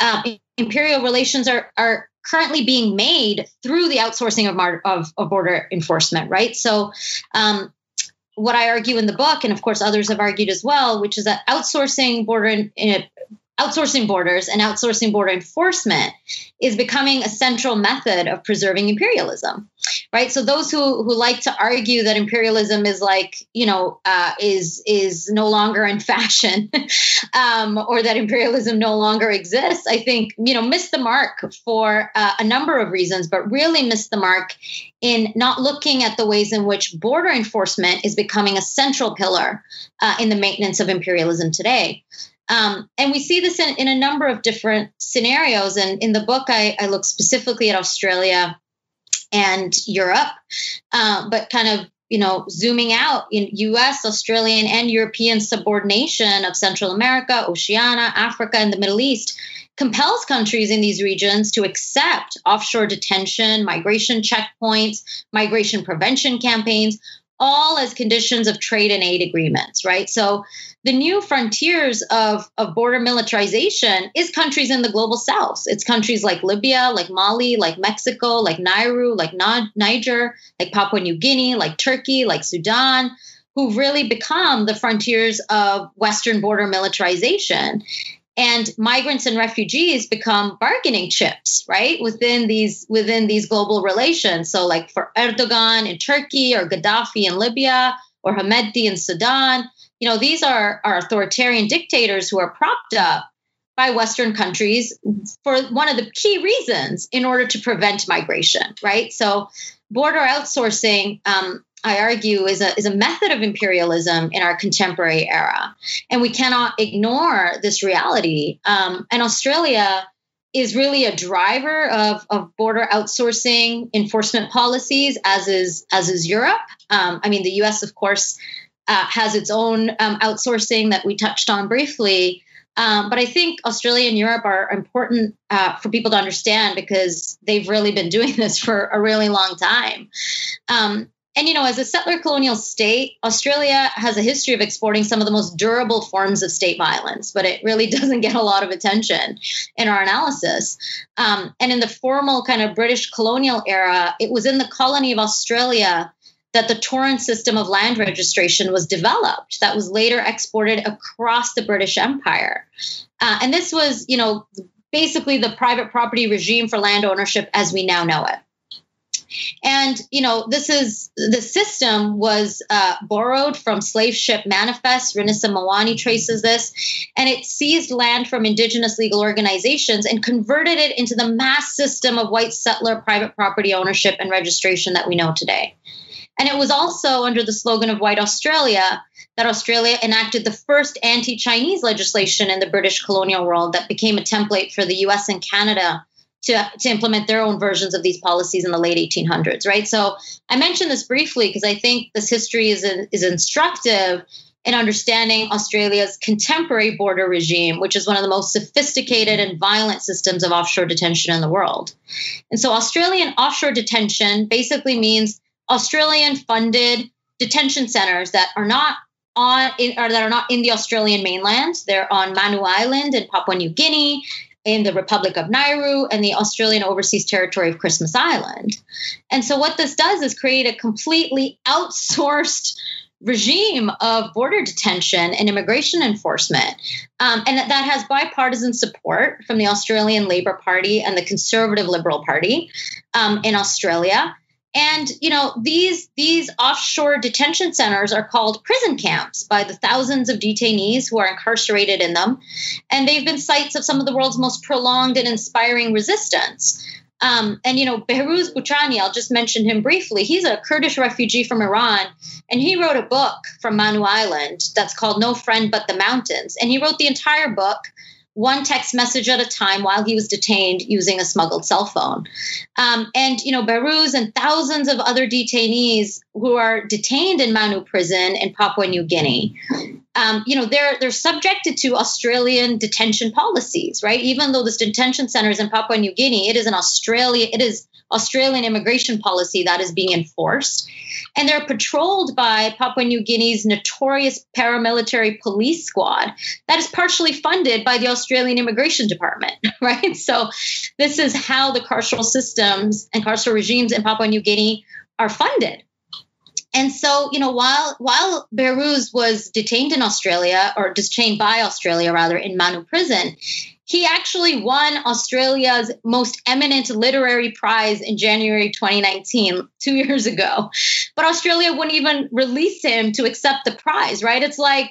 um, imperial relations are are currently being made through the outsourcing of, of, of border enforcement, right? So, um, what I argue in the book, and of course others have argued as well, which is that outsourcing border in, in, outsourcing borders and outsourcing border enforcement is becoming a central method of preserving imperialism right so those who who like to argue that imperialism is like you know uh, is is no longer in fashion um, or that imperialism no longer exists i think you know missed the mark for uh, a number of reasons but really missed the mark in not looking at the ways in which border enforcement is becoming a central pillar uh, in the maintenance of imperialism today um, and we see this in, in, a number of different scenarios. And in the book, I, I look specifically at Australia and Europe, uh, but kind of you know zooming out in U.S., Australian, and European subordination of Central America, Oceania, Africa, and the Middle East compels countries in these regions to accept offshore detention, migration checkpoints, migration prevention campaigns, all as conditions of trade and aid agreements, right? So the new frontiers of, of border militarization is countries in the global south. It's countries like Libya, like Mali, like Mexico, like Nauru, like Niger, like Papua New Guinea, like Turkey, like Sudan, who've really become the frontiers of Western border militarization. And migrants and refugees become bargaining chips, right? Within these within these global relations. So like for Erdogan in Turkey or Gaddafi in Libya or Hemedti in Sudan, you know, these are, are authoritarian dictators who are propped up by Western countries for one of the key reasons in order to prevent migration, right? So, border outsourcing, um, I argue, is a, is a method of imperialism in our contemporary era. And we cannot ignore this reality. Um, and Australia is really a driver of, of border outsourcing enforcement policies, as is as is Europe. Um, I mean, the U.S. of course uh, has its own um, outsourcing that we touched on briefly. Um, but I think Australia and Europe are important uh, for people to understand because they've really been doing this for a really long time. Um, and, you know, as a settler colonial state, Australia has a history of exporting some of the most durable forms of state violence, but it really doesn't get a lot of attention in our analysis. Um, and in the formal kind of British colonial era, it was in the colony of Australia that the Torrens system of land registration was developed that was later exported across the British Empire. Uh, and this was, you know, basically the private property regime for land ownership as we now know it. And, you know, this is the system was uh, borrowed from slave ship manifest. Renisa Mawani traces this, and it seized land from indigenous legal organizations and converted it into the mass system of white settler private property ownership and registration that we know today. And it was also under the slogan of White Australia that Australia enacted the first anti Chinese legislation in the British colonial world that became a template for the US and Canada to, to implement their own versions of these policies in the late 1800s, right? So I mentioned this briefly because I think this history is, is instructive in understanding Australia's contemporary border regime, which is one of the most sophisticated and violent systems of offshore detention in the world. And so Australian offshore detention basically means Australian funded detention centers that are not on in, or that are not in the Australian mainland. They're on Manus Island in Papua New Guinea, in the Republic of Nauru, and the Australian Overseas Territory of Christmas Island. And so what this does is create a completely outsourced regime of border detention and immigration enforcement. Um, and that, has bipartisan support from the Australian Labor Party and the Conservative Liberal Party um, in Australia. And you know these these offshore detention centers are called prison camps by the thousands of detainees who are incarcerated in them, and they've been sites of some of the world's most prolonged and inspiring resistance. Um, and you know Behrooz Boochani, I'll just mention him briefly. He's a Kurdish refugee from Iran, and he wrote a book from Manus Island that's called No Friend But the Mountains. And he wrote the entire book one text message at a time while he was detained using a smuggled cell phone. Um, and, you know, Behrooz and thousands of other detainees who are detained in Manus prison in Papua New Guinea, um, you know, they're, they're subjected to Australian detention policies, right? Even though this detention center is in Papua New Guinea, it is an Australia, it is Australian immigration policy that is being enforced. And they're patrolled by Papua New Guinea's notorious paramilitary police squad that is partially funded by the Australian Immigration Department, right? So, this is how the carceral systems and carceral regimes in Papua New Guinea are funded. And so, you know, while while Behrooz was detained in Australia, or detained by Australia rather, in Manus prison, he actually won Australia's most eminent literary prize in January 2019, two years ago. But Australia wouldn't even release him to accept the prize, right? It's like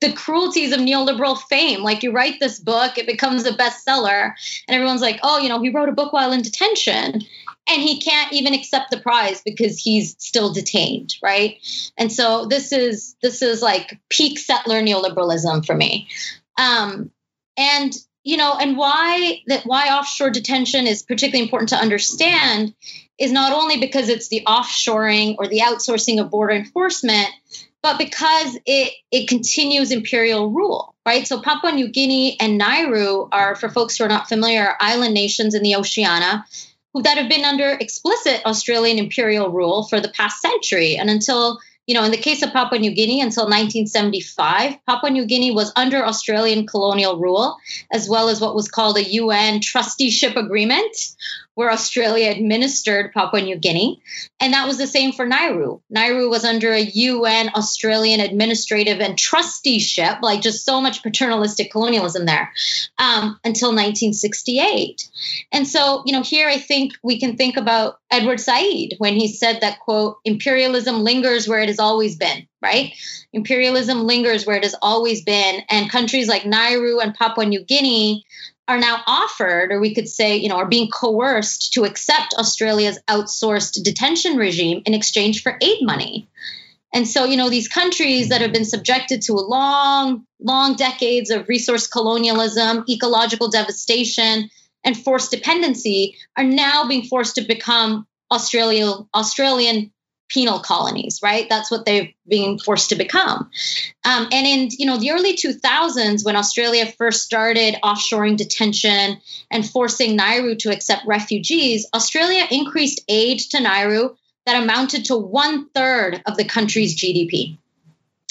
the cruelties of neoliberal fame. Like you write this book, it becomes a bestseller, and everyone's like, oh, you know, he wrote a book while in detention. And he can't even accept the prize because he's still detained, right? And so this is this is like peak settler neoliberalism for me. Um, and you know and why that why offshore detention is particularly important to understand is not only because it's the offshoring or the outsourcing of border enforcement but because it it continues imperial rule right? So papua new guinea and nauru are for folks who are not familiar island nations in the oceania who that have been under explicit australian imperial rule for the past century. And until you know, in the case of Papua New Guinea until 1975, Papua New Guinea was under Australian colonial rule, as well as what was called a UN trusteeship agreement, where Australia administered Papua New Guinea. And that was the same for Nauru. Nauru was under a UN Australian administrative and trusteeship, like just so much paternalistic colonialism there, um, until 1968. And so, you know, here I think we can think about Edward Said when he said that, quote, imperialism lingers where it has always been, right? Imperialism lingers where it has always been. And countries like Nauru and Papua New Guinea are now offered, or we could say, you know, are being coerced to accept Australia's outsourced detention regime in exchange for aid money. And so, you know, these countries that have been subjected to a long, long decades of resource colonialism, ecological devastation, and forced dependency are now being forced to become Australia, Australian penal colonies, right? That's what they're being forced to become. Um, and in you know the early 2000s, when Australia first started offshoring detention and forcing Nauru to accept refugees, Australia increased aid to Nauru that amounted to one third of the country's GDP.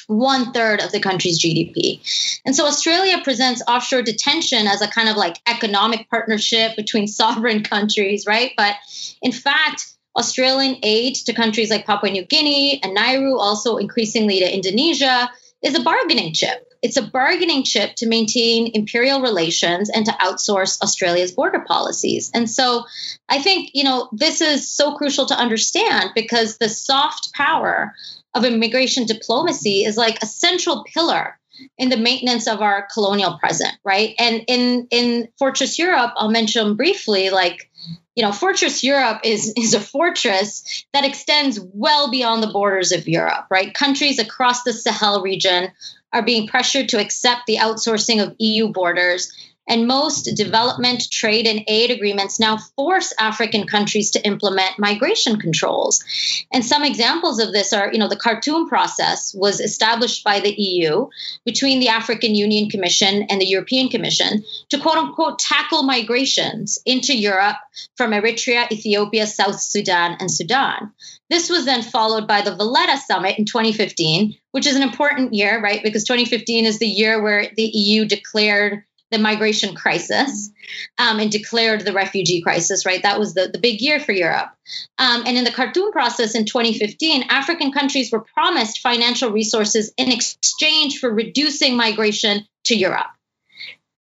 One third of the country's GDP. And so Australia presents offshore detention as a kind of like economic partnership between sovereign countries, right? But in fact, Australian aid to countries like Papua New Guinea and Nauru, also increasingly to Indonesia, is a bargaining chip. It's a bargaining chip to maintain imperial relations and to outsource Australia's border policies. And so I think, you know, this is so crucial to understand because the soft power of immigration diplomacy is like a central pillar in the maintenance of our colonial present, right? And in in Fortress Europe, I'll mention briefly, like you know, Fortress Europe is is a fortress that extends well beyond the borders of Europe, right? Countries across the Sahel region are being pressured to accept the outsourcing of EU borders and most development, trade, and aid agreements now force African countries to implement migration controls. And some examples of this are, you know, the Khartoum process was established by the EU between the African Union Commission and the European Commission to quote unquote tackle migrations into Europe from Eritrea, Ethiopia, South Sudan, and Sudan. This was then followed by the Valletta Summit in 2015, which is an important year, right? Because 2015 is the year where the EU declared the migration crisis um, and declared the refugee crisis, right? That was the, the big year for Europe. Um, and in the Khartoum process in 2015, African countries were promised financial resources in exchange for reducing migration to Europe.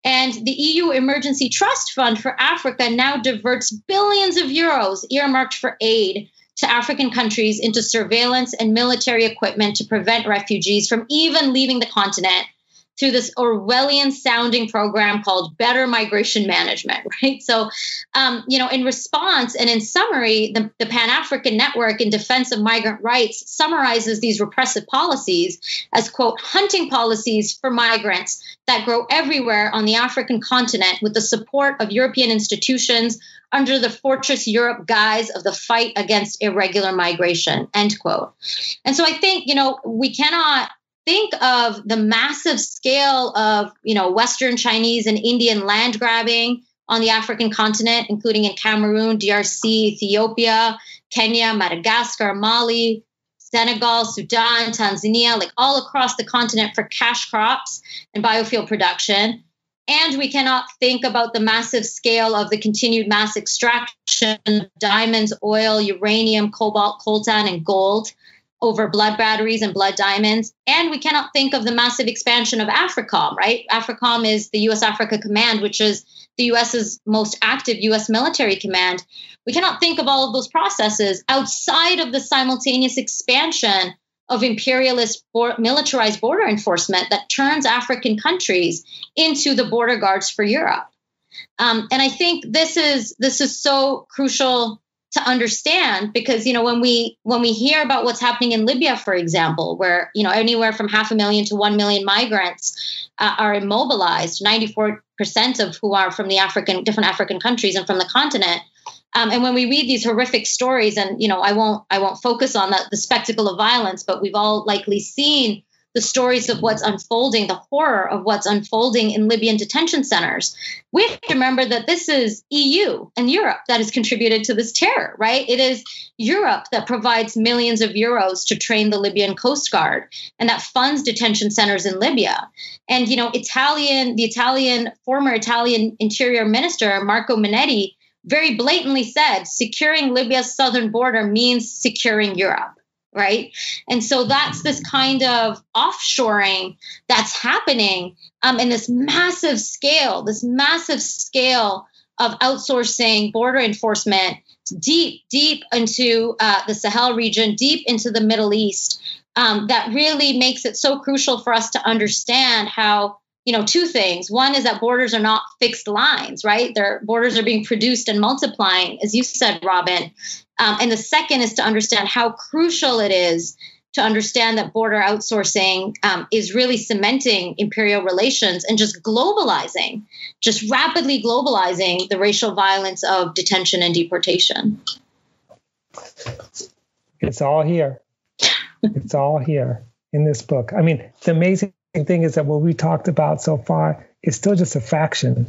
And the EU Emergency Trust Fund for Africa now diverts billions of euros earmarked for aid to African countries into surveillance and military equipment to prevent refugees from even leaving the continent through this Orwellian sounding program called Better Migration Management, right? So, um, you know, in response and in summary, the, the Pan African Network in Defense of Migrant Rights summarizes these repressive policies as, quote, hunting policies for migrants that grow everywhere on the African continent with the support of European institutions under the Fortress Europe guise of the fight against irregular migration, end quote. And so I think, you know, we cannot think of the massive scale of you know western chinese and indian land grabbing on the african continent including in cameroon drc ethiopia kenya madagascar mali senegal sudan tanzania like all across the continent for cash crops and biofuel production. And we cannot think about the massive scale of the continued mass extraction of diamonds oil uranium cobalt coltan and gold over blood batteries and blood diamonds. And we cannot think of the massive expansion of AFRICOM, right? AFRICOM is the US Africa Command, which is the US's most active US military command. We cannot think of all of those processes outside of the simultaneous expansion of imperialist militarized border enforcement that turns African countries into the border guards for Europe. Um, and I think this is this is so crucial to understand because you know when we when we hear about what's happening in Libya for example where you know anywhere from half a million to 1 million migrants uh, are immobilized 94% of who are from the African different African countries and from the continent. Um, and when we read these horrific stories and you know I won't I won't focus on the, the spectacle of violence but we've all likely seen the stories of what's unfolding, the horror of what's unfolding in Libyan detention centers. We have to remember that this is EU and Europe that has contributed to this terror, right? It is Europe that provides millions of euros to train the Libyan Coast Guard and that funds detention centers in Libya. And, you know, Italian, the Italian, former Italian Interior Minister, Marco Minniti, very blatantly said securing Libya's southern border means securing Europe right? And so that's this kind of offshoring that's happening um, in this massive scale, this massive scale of outsourcing border enforcement deep, deep into uh, the Sahel region, deep into the Middle East. Um, that really makes it so crucial for us to understand how you know two things one is that borders are not fixed lines right their borders are being produced and multiplying as you said robin um, and the second is to understand how crucial it is to understand that border outsourcing um, is really cementing imperial relations and just globalizing, just rapidly globalizing the racial violence of detention and deportation. It's all here. it's all here in this book. I mean, it's amazing thing is that what we talked about so far is still just a fraction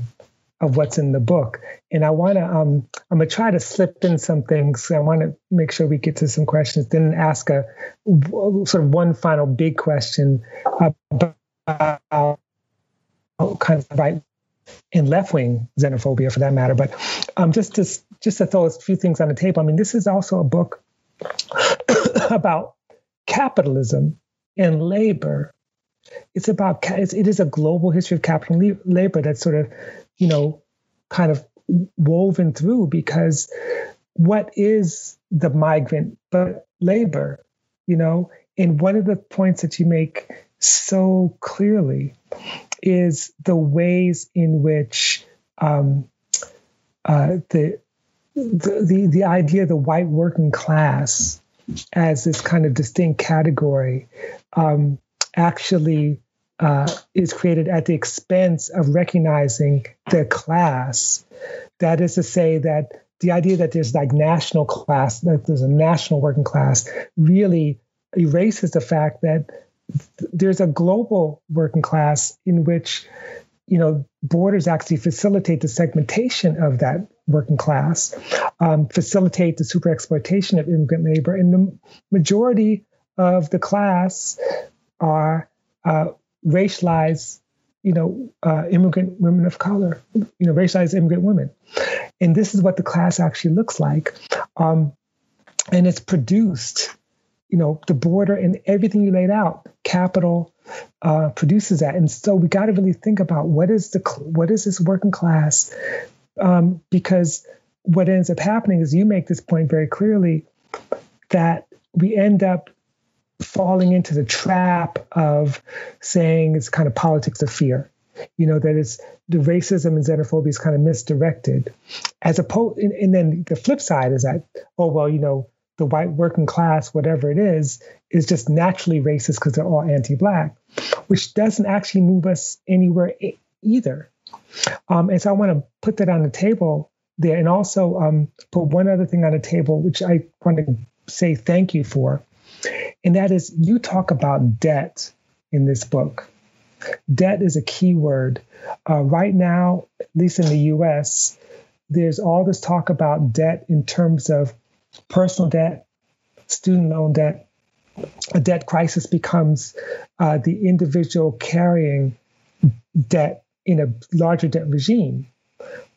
of what's in the book. And I want to, um, I'm going to try to slip in some things. I want to make sure we get to some questions, then ask a sort of one final big question about kind of right and left wing xenophobia for that matter. But um, just to just to throw a few things on the table, I mean, this is also a book about capitalism and labor. It's about it's, it is a global history of capital and labor that's sort of, you know, kind of woven through because what is the migrant but labor, you know? And one of the points that you make so clearly is the ways in which um, uh, the, the, the the idea of the white working class as this kind of distinct category um, actually uh, is created at the expense of recognizing the class. That is to say that the idea that there's like national class, that there's a national working class, really erases the fact that there's a global working class in which you know borders actually facilitate the segmentation of that working class um, facilitate the super exploitation of immigrant labor and the majority of the class are uh, racialized you know uh, immigrant women of color you know racialized immigrant women. And this is what the class actually looks like. Um, and it's produced you know the border and everything you laid out capital uh, produces that. And so we got to really think about what is the what is this working class? Um, because what ends up happening is you make this point very clearly that we end up falling into the trap of saying it's kind of politics of fear you know that it's the racism and xenophobia is kind of misdirected as opposed and, and then the flip side is that oh well you know the white working class, whatever it is, is just naturally racist because they're all anti black, which doesn't actually move us anywhere either. Um, and so I want to put that on the table there and also um, put one other thing on the table, which I want to say thank you for. And that is you talk about debt in this book. Debt is a key word. Uh, right now, at least in the US, there's all this talk about debt in terms of personal debt, student loan debt, a debt crisis becomes uh, the individual carrying debt in a larger debt regime.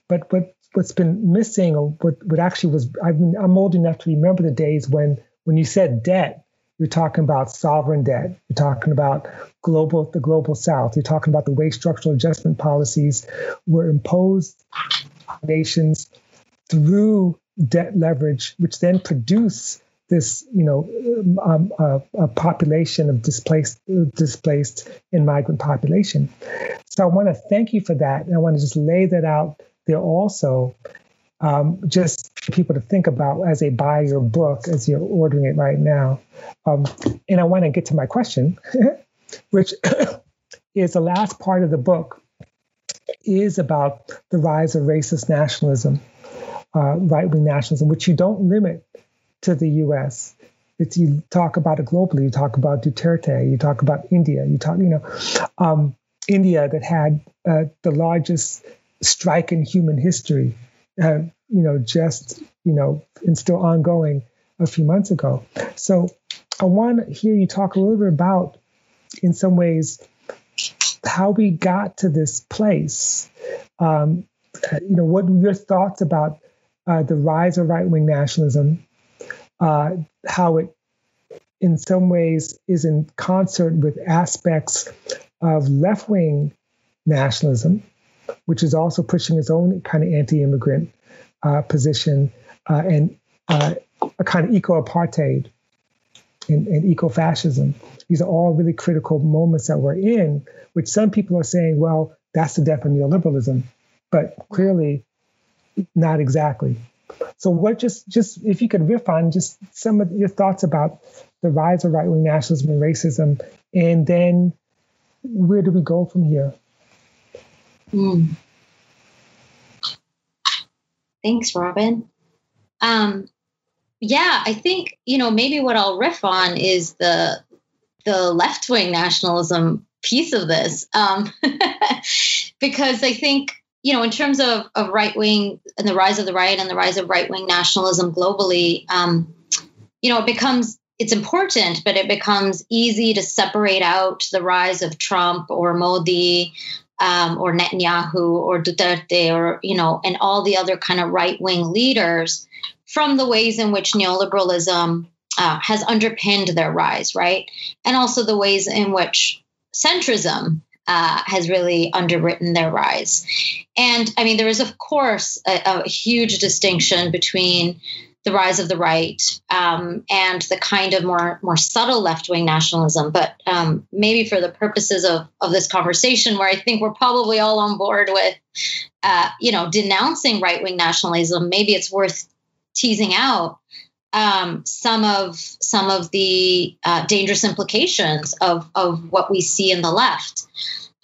But what what's been missing, or what, what actually was, I mean, I'm old enough to remember the days when when you said debt, you're talking about sovereign debt. You're talking about global the global South. You're talking about the way structural adjustment policies were imposed on nations through debt leverage, which then produce this, you know, um, uh, a population of displaced, displaced and migrant population. So I want to thank you for that, and I want to just lay that out there also, um, just for people to think about as they buy your book as you're ordering it right now. Um, and I want to get to my question, which is the last part of the book is about the rise of racist nationalism uh, right wing nationalism, which you don't limit to the US. It's you talk about it globally. You talk about Duterte. You talk about India. You talk, you know, um, India that had uh, the largest strike in human history. You know, just you know, and still ongoing a few months ago. So I want to hear you talk a little bit about, in some ways, how we got to this place. Um, you know, what your thoughts about uh, the rise of right wing nationalism, uh, how it in some ways is in concert with aspects of left wing nationalism, which is also pushing its own kind of anti immigrant uh, position uh, and uh, a kind of eco apartheid and, and eco fascism. These are all really critical moments that we're in, which some people are saying, well, that's the death of neoliberalism. But clearly, not exactly. So what just just if you could riff on just some of your thoughts about the rise of right wing nationalism and racism, and then where do we go from here? Mm. Thanks, Robin. Um, yeah, I think you know maybe what I'll riff on is the the left wing nationalism piece of this, um, because I think you know, in terms of, of right wing and the rise of the right and the rise of right wing nationalism globally, um, you know, it becomes it's important, but it becomes easy to separate out the rise of Trump or Modi um, or Netanyahu or Duterte or you know and all the other kind of right wing leaders from the ways in which neoliberalism uh, has underpinned their rise, right? And also the ways in which centrism uh, has really underwritten their rise. And I mean, there is, of course, a, a huge distinction between the rise of the right um, and the kind of more more subtle left wing nationalism. But um, maybe for the purposes of of this conversation, where I think we're probably all on board with, uh, you know, denouncing right wing nationalism, maybe it's worth teasing out um, some of some of the uh, dangerous implications of of what we see in the left.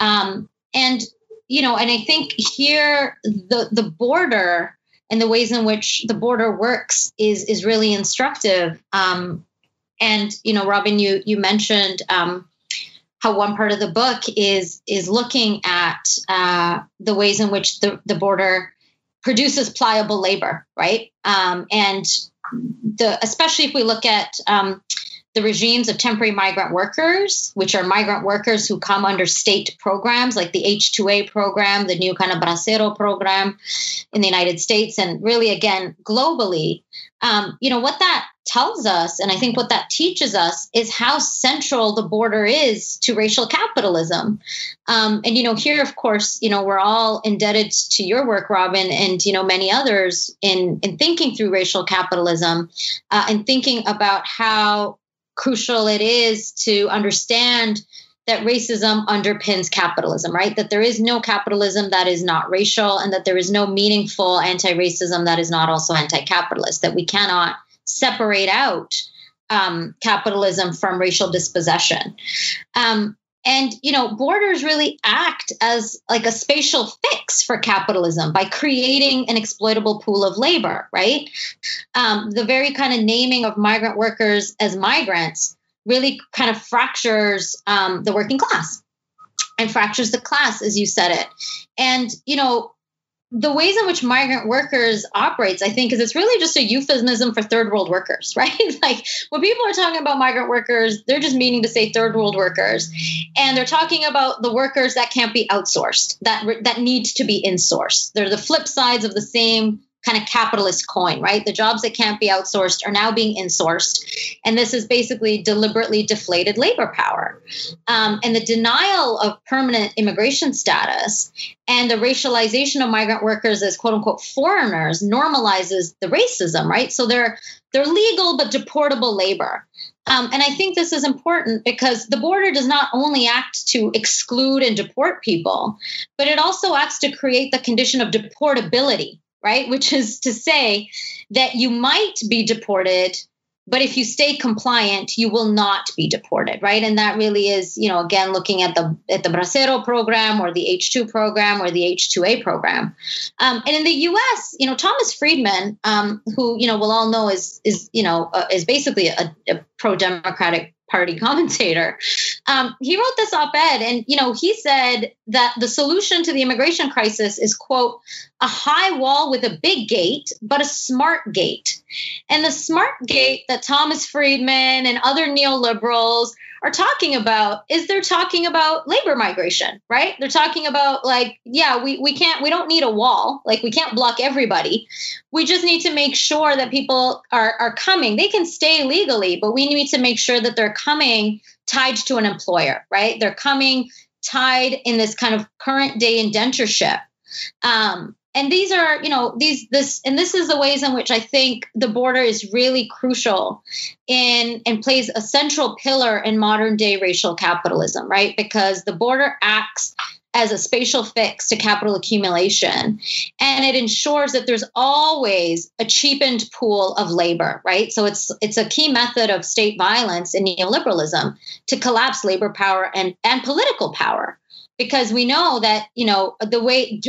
Um, and you know, and I think here the the border and the ways in which the border works is is really instructive. Um, and you know, Robin, you you mentioned um, how one part of the book is is looking at uh, the ways in which the the border produces pliable labor, right? Um, and the especially if we look at um, the regimes of temporary migrant workers, which are migrant workers who come under state programs like the H2A program, the new kind of Bracero program in the United States, and really again globally. Um, you know what that tells us, and I think what that teaches us is how central the border is to racial capitalism. Um, and you know, here, of course, you know, we're all indebted to your work, Robin, and you know, many others in in thinking through racial capitalism uh, and thinking about how crucial it is to understand that racism underpins capitalism, right? That there is no capitalism that is not racial, and that there is no meaningful anti racism that is not also anti capitalist, that we cannot separate out um, capitalism from racial dispossession. Um, and you know borders really act as like a spatial fix for capitalism by creating an exploitable pool of labor right? Um, the very kind of naming of migrant workers as migrants really kind of fractures um, the working class and fractures the class as you said it. And you know the ways in which migrant workers operates, I think, is it's really just a euphemism for third world workers, right? like when people are talking about migrant workers, they're just meaning to say third world workers, and they're talking about the workers that can't be outsourced, that that need to be insourced. They're the flip sides of the same kind of capitalist coin, right? The jobs that can't be outsourced are now being insourced. And this is basically deliberately deflated labor power. Um, and the denial of permanent immigration status and the racialization of migrant workers as quote unquote foreigners normalizes the racism, right? So they're they're legal but deportable labor. Um, and I think this is important because the border does not only act to exclude and deport people, but it also acts to create the condition of deportability right? Which is to say that you might be deported, but if you stay compliant, you will not be deported, right? And that really is, you know, again looking at the at the Bracero program or the H2 program or the H2A program. Um, and in the U.S., you know, Thomas Friedman, um, who you know we'll all know is is you know uh, is basically a, a pro-democratic party commentator. Um, he wrote this op-ed, and you know he said that the solution to the immigration crisis is quote a high wall with a big gate, but a smart gate. And the smart gate that Thomas Friedman and other neoliberals are talking about is they're talking about labor migration, right? They're talking about like, yeah, we, we can't, we don't need a wall. Like we can't block everybody. We just need to make sure that people are, are coming. They can stay legally, but we need to make sure that they're coming tied to an employer, right? They're coming tied in this kind of current day indentureship. Um, and these are you know these this and this is the ways in which i think the border is really crucial in and plays a central pillar in modern day racial capitalism right? Because the border acts as a spatial fix to capital accumulation. And it ensures that there's always a cheapened pool of labor right? So it's it's a key method of state violence in neoliberalism to collapse labor power and and political power. Because we know that you know the way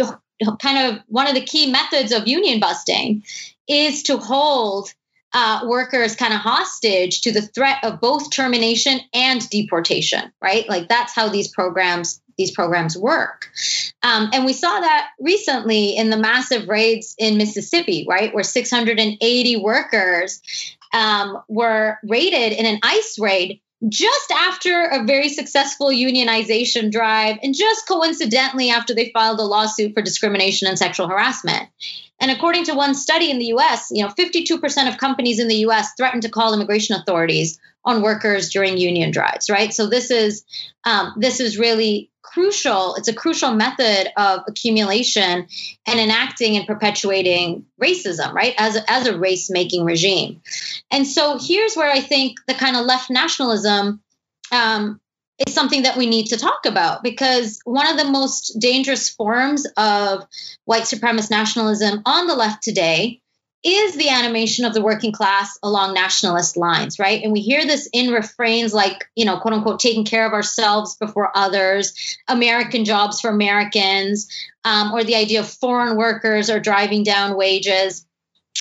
kind of one of the key methods of union busting is to hold uh, workers kind of hostage to the threat of both termination and deportation right? Like that's how these programs these programs work. Um, and we saw that recently in the massive raids in mississippi right? Where 680 workers um, were raided in an ice raid just after a very successful unionization drive, and just coincidentally after they filed a lawsuit for discrimination and sexual harassment. And according to one study in the US, you know, 52% of companies in the US threatened to call immigration authorities on workers during union drives, right? So this is um, this is really crucial. It's a crucial method of accumulation and enacting and perpetuating racism, right? As a, as a race making regime. And so here's where I think the kind of left nationalism um, is something that we need to talk about because one of the most dangerous forms of white supremacist nationalism on the left today is the animation of the working class along nationalist lines, right? And we hear this in refrains like, you know, quote unquote, taking care of ourselves before others, American jobs for Americans, um, or the idea of foreign workers are driving down wages.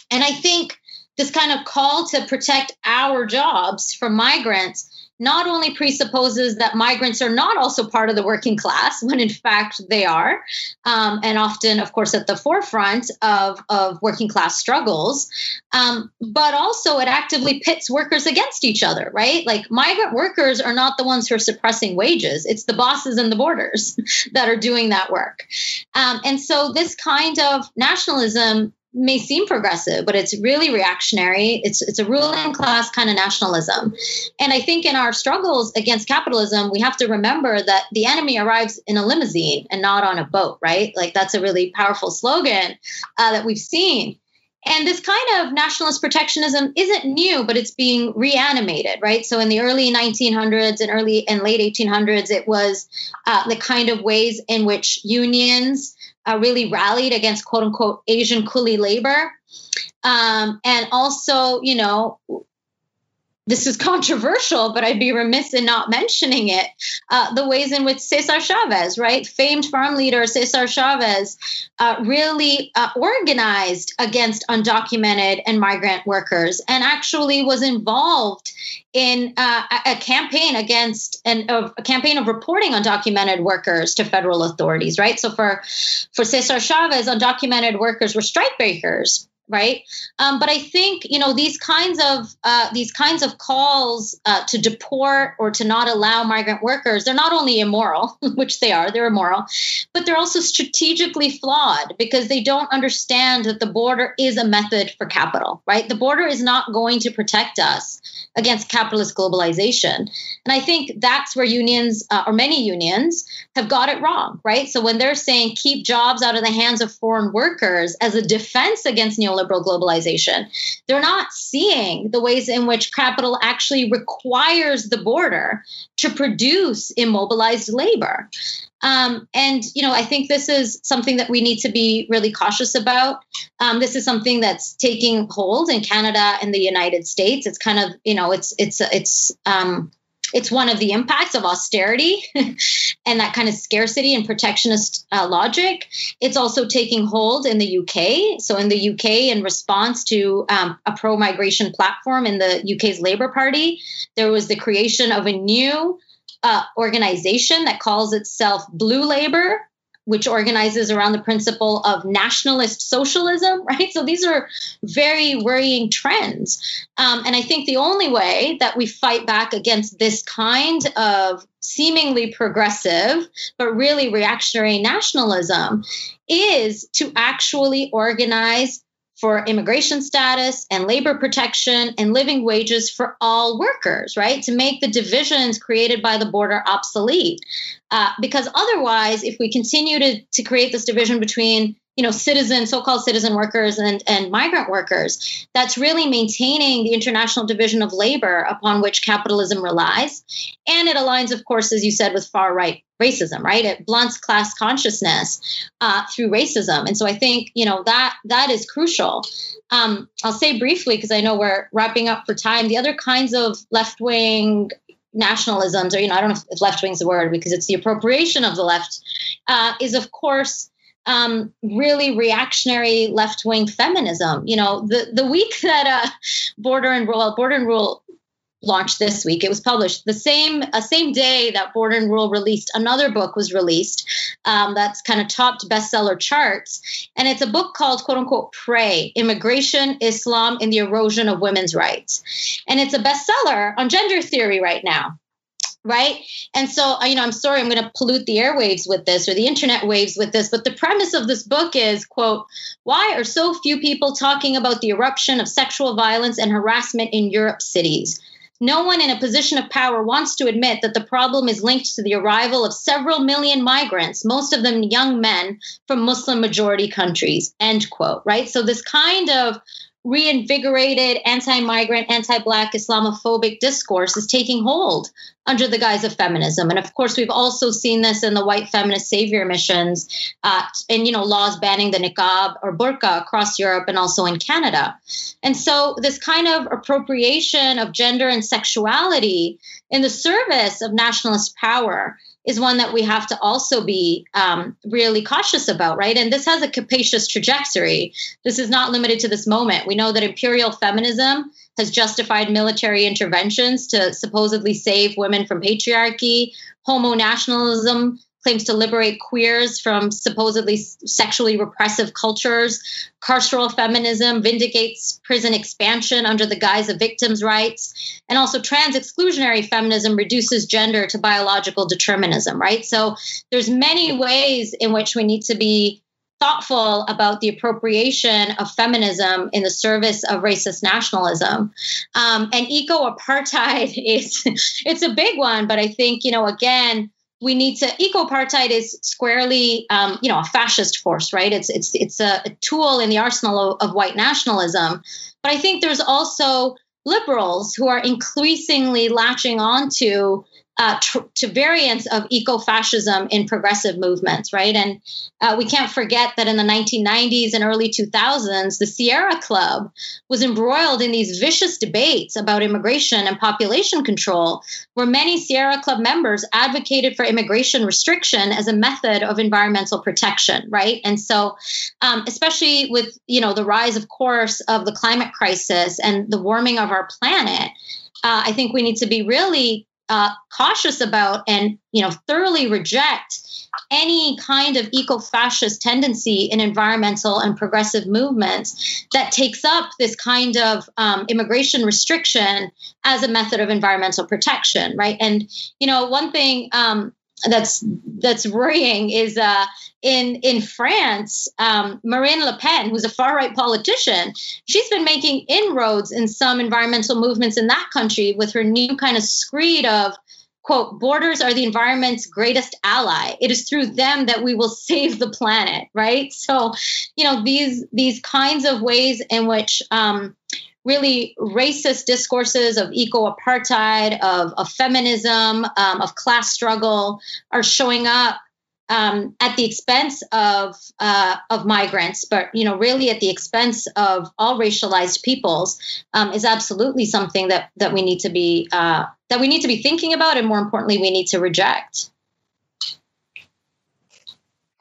And I think this kind of call to protect our jobs from migrants not only presupposes that migrants are not also part of the working class, when in fact they are, um, and often, of course, at the forefront of, of working class struggles, um, but also it actively pits workers against each other, right? Like migrant workers are not the ones who are suppressing wages, it's the bosses and the borders that are doing that work. Um, and so this kind of nationalism may seem progressive, but it's really reactionary. It's it's a ruling class kind of nationalism. And I think in our struggles against capitalism, we have to remember that the enemy arrives in a limousine and not on a boat, right? Like that's a really powerful slogan uh, that we've seen. And this kind of nationalist protectionism isn't new, but it's being reanimated, right? So in the early 1900s and early and late 1800s, it was uh, the kind of ways in which unions uh, really rallied against quote unquote Asian coolie labor. Um, and also, you know, this is controversial, but I'd be remiss in not mentioning it. Uh, the ways in which Cesar Chavez, right, famed farm leader Cesar Chavez, uh, really uh, organized against undocumented and migrant workers and actually was involved in uh, a campaign against and a campaign of reporting undocumented workers to federal authorities, right? So for for Cesar Chavez, undocumented workers were strikebreakers right? Um, but i think you know these kinds of uh, these kinds of calls uh, to deport or to not allow migrant workers they're not only immoral which they are they're immoral but they're also strategically flawed because they don't understand that the border is a method for capital right? The border is not going to protect us against capitalist globalization. And i think that's where unions uh, or many unions have got it wrong right? So when they're saying keep jobs out of the hands of foreign workers as a defense against neo neoliberal globalization. They're not seeing the ways in which capital actually requires the border to produce immobilized labor. Um, and you know, I think this is something that we need to be really cautious about. Um, this is something that's taking hold in Canada and the United States. It's kind of you know, it's it's it's um, it's one of the impacts of austerity and that kind of scarcity and protectionist uh, logic. It's also taking hold in the UK. So, in the UK, in response to um, a pro migration platform in the UK's Labour Party, there was the creation of a new uh, organization that calls itself Blue Labour, which organizes around the principle of nationalist socialism, right? So these are very worrying trends. Um, and I think the only way that we fight back against this kind of seemingly progressive, but really reactionary nationalism is to actually organize for immigration status and labor protection and living wages for all workers, right? To make the divisions created by the border obsolete. Uh, because otherwise, if we continue to, to create this division between you know, citizen, so-called citizen workers and, and migrant workers. That's really maintaining the international division of labor upon which capitalism relies. And it aligns, of course, as you said, with far right racism, right? It blunts class consciousness uh, through racism. And so I think, you know, that that is crucial. Um, I'll say briefly, because I know we're wrapping up for time, the other kinds of left-wing nationalisms, or, you know, I don't know if left wing is the word because it's the appropriation of the left, uh, is of course um, really reactionary left wing feminism. You know, the the week that uh, border and rule, border and rule launched this week. It was published the same uh, same day that Border and Rule released. Another book was released um, that's kind of topped bestseller charts, and it's a book called "quote unquote" "Prey: Immigration, Islam, and the Erosion of Women's Rights," and it's a bestseller on gender theory right now right and so uh, you know i'm sorry i'm going to pollute the airwaves with this or the internet waves with this but the premise of this book is quote why are so few people talking about the eruption of sexual violence and harassment in europe's cities no one in a position of power wants to admit that the problem is linked to the arrival of several million migrants, most of them young men from Muslim majority countries. End quote. Right? So, this kind of reinvigorated anti migrant, anti Black Islamophobic discourse is taking hold under the guise of feminism. And of course, we've also seen this in the white feminist savior missions uh, and, you know, laws banning the niqab or burqa across Europe and also in Canada. And so this kind of appropriation of gender and sexuality in the service of nationalist power is one that we have to also be um, really cautious about, right? And this has a capacious trajectory. This is not limited to this moment. We know that imperial feminism has justified military interventions to supposedly save women from patriarchy. Homo nationalism claims to liberate queers from supposedly sexually repressive cultures. Carceral feminism vindicates prison expansion under the guise of victims' rights. And also, trans exclusionary feminism reduces gender to biological determinism, right? So, there's many ways in which we need to be thoughtful about the appropriation of feminism in the service of racist nationalism. Um, and eco-apartheid is it's a big one, but I think you know again we need to eco-apartheid is squarely um, you know a fascist force right? It's it's it's a, tool in the arsenal of, of, white nationalism. But i think there's also liberals who are increasingly latching onto uh, tr- to variants of eco-fascism in progressive movements, right? And uh, we can't forget that in the 1990s and early 2000s, the Sierra Club was embroiled in these vicious debates about immigration and population control, where many Sierra Club members advocated for immigration restriction as a method of environmental protection, right? And so, um, especially with you know the rise, of course, of the climate crisis and the warming of our planet. Uh, I think we need to be really uh, cautious about and you know thoroughly reject any kind of eco-fascist tendency in environmental and progressive movements that takes up this kind of um, immigration restriction as a method of environmental protection right? And you know one thing um, that's that's worrying is uh, in in France, um, Marine Le Pen, who's a far right politician, she's been making inroads in some environmental movements in that country with her new kind of screed of quote borders are the environment's greatest ally. It is through them that we will save the planet right? So you know these these kinds of ways in which um, really racist discourses of eco-apartheid, of, of feminism, um, of class struggle are showing up um, at the expense of uh, of migrants, but you know, really at the expense of all racialized peoples, um, is absolutely something that that we need to be uh, that we need to be thinking about, and more importantly, we need to reject.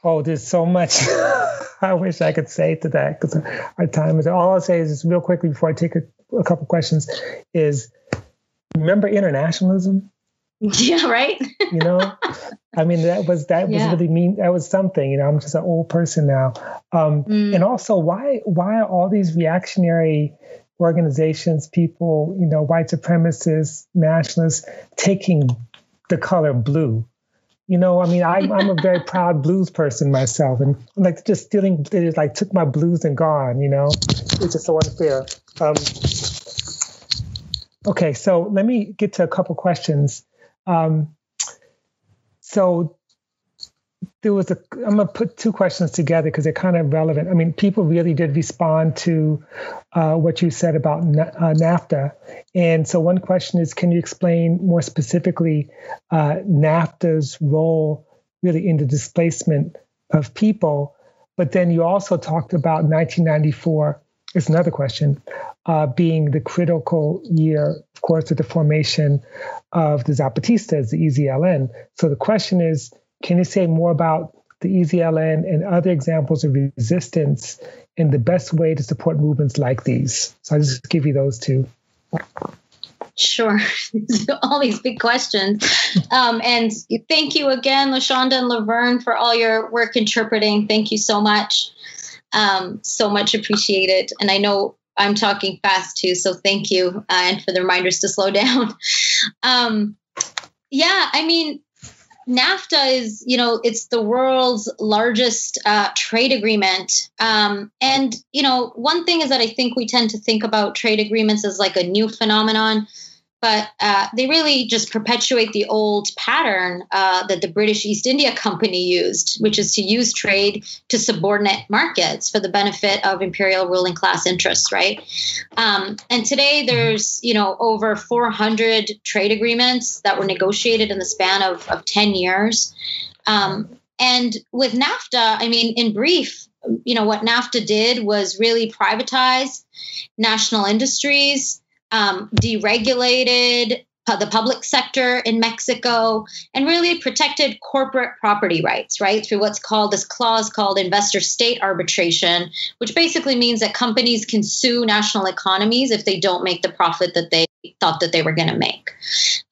Oh, there's so much I wish I could say to that because our time is. All I'll say is just real quickly before I take a, a couple questions is remember internationalism. Yeah, right. you know, I mean that was that was really mean. That was something. You know, I'm just an old person now. Um, mm. And also, why why are all these reactionary organizations, people, you know, white supremacists, nationalists, taking the color blue? You know, I mean, I'm, I'm a very proud blues person myself, and like just stealing, they just like took my blues and gone. You know, it's just so unfair. Um, okay, so let me get to a couple questions. Um, so there was a i'm going to put two questions together because they're kind of relevant. I mean people really did respond to uh, what you said about uh, nafta. And so one question is can you explain more specifically uh, nafta's role really in the displacement of people? But then you also talked about 1994 is another question uh, being the critical year of course of the formation of the zapatistas the ezln so the question is can you say more about the EZLN and other examples of resistance and the best way to support movements like these? So I'll just give you those two. Sure. all these big questions. Um, and thank you again, LaShonda and Laverne, for all your work interpreting. Thank you so much. Um, so much appreciated. And I know I'm talking fast too, so thank you. Uh, and for the reminders to slow down. Um, yeah, I mean, NAFTA is, you know, it's the world's largest uh, trade agreement. Um, and, you know, one thing is that I think we tend to think about trade agreements as like a new phenomenon but uh, they really just perpetuate the old pattern uh, that the British East India Company used, which is to use trade to subordinate markets for the benefit of imperial ruling class interests, right? Um, and today there's you know over 400 trade agreements that were negotiated in the span of, of 10 years. Um, and with NAFTA, I mean, in brief, you know what NAFTA did was really privatize national industries um, deregulated the public sector in Mexico and really protected corporate property rights, right? Through what's called this clause called investor state arbitration, which basically means that companies can sue national economies if they don't make the profit that they thought that they were going to make.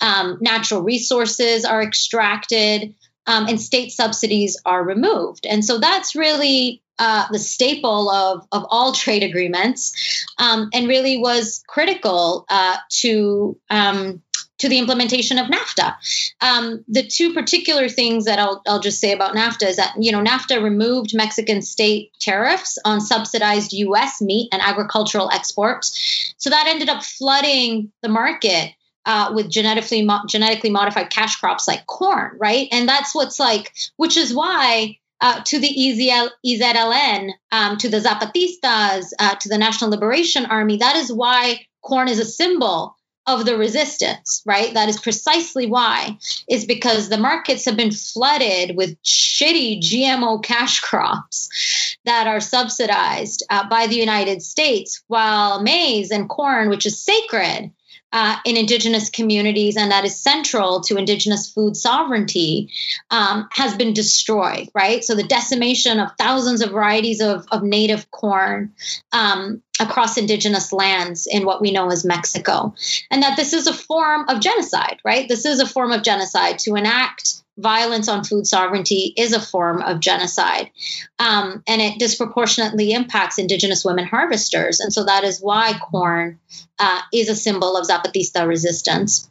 Um, natural resources are extracted. Um, and state subsidies are removed. And so that's really uh, the staple of, of all trade agreements um, and really was critical uh, to um, to the implementation of NAFTA. Um, the two particular things that I'll, I'll just say about NAFTA is that you know NAFTA removed Mexican state tariffs on subsidized U.S. meat and agricultural exports, so that ended up flooding the market uh, with genetically mo- genetically modified cash crops like corn, right? And that's what's like, which is why uh, to the EZL, EZLN, um, to the Zapatistas, uh, to the National Liberation Army. That is why corn is a symbol of the resistance, right? That is precisely why, is because the markets have been flooded with shitty GMO cash crops that are subsidized uh, by the United States, while maize and corn, which is sacred, uh, in indigenous communities and that is central to indigenous food sovereignty um, has been destroyed right? So the decimation of thousands of varieties of, of native corn um, across indigenous lands in what we know as mexico. And that this is a form of genocide right? This is a form of genocide to enact violence on food sovereignty is a form of genocide. Um, and it disproportionately impacts indigenous women harvesters. And so that is why corn uh, is a symbol of Zapatista resistance.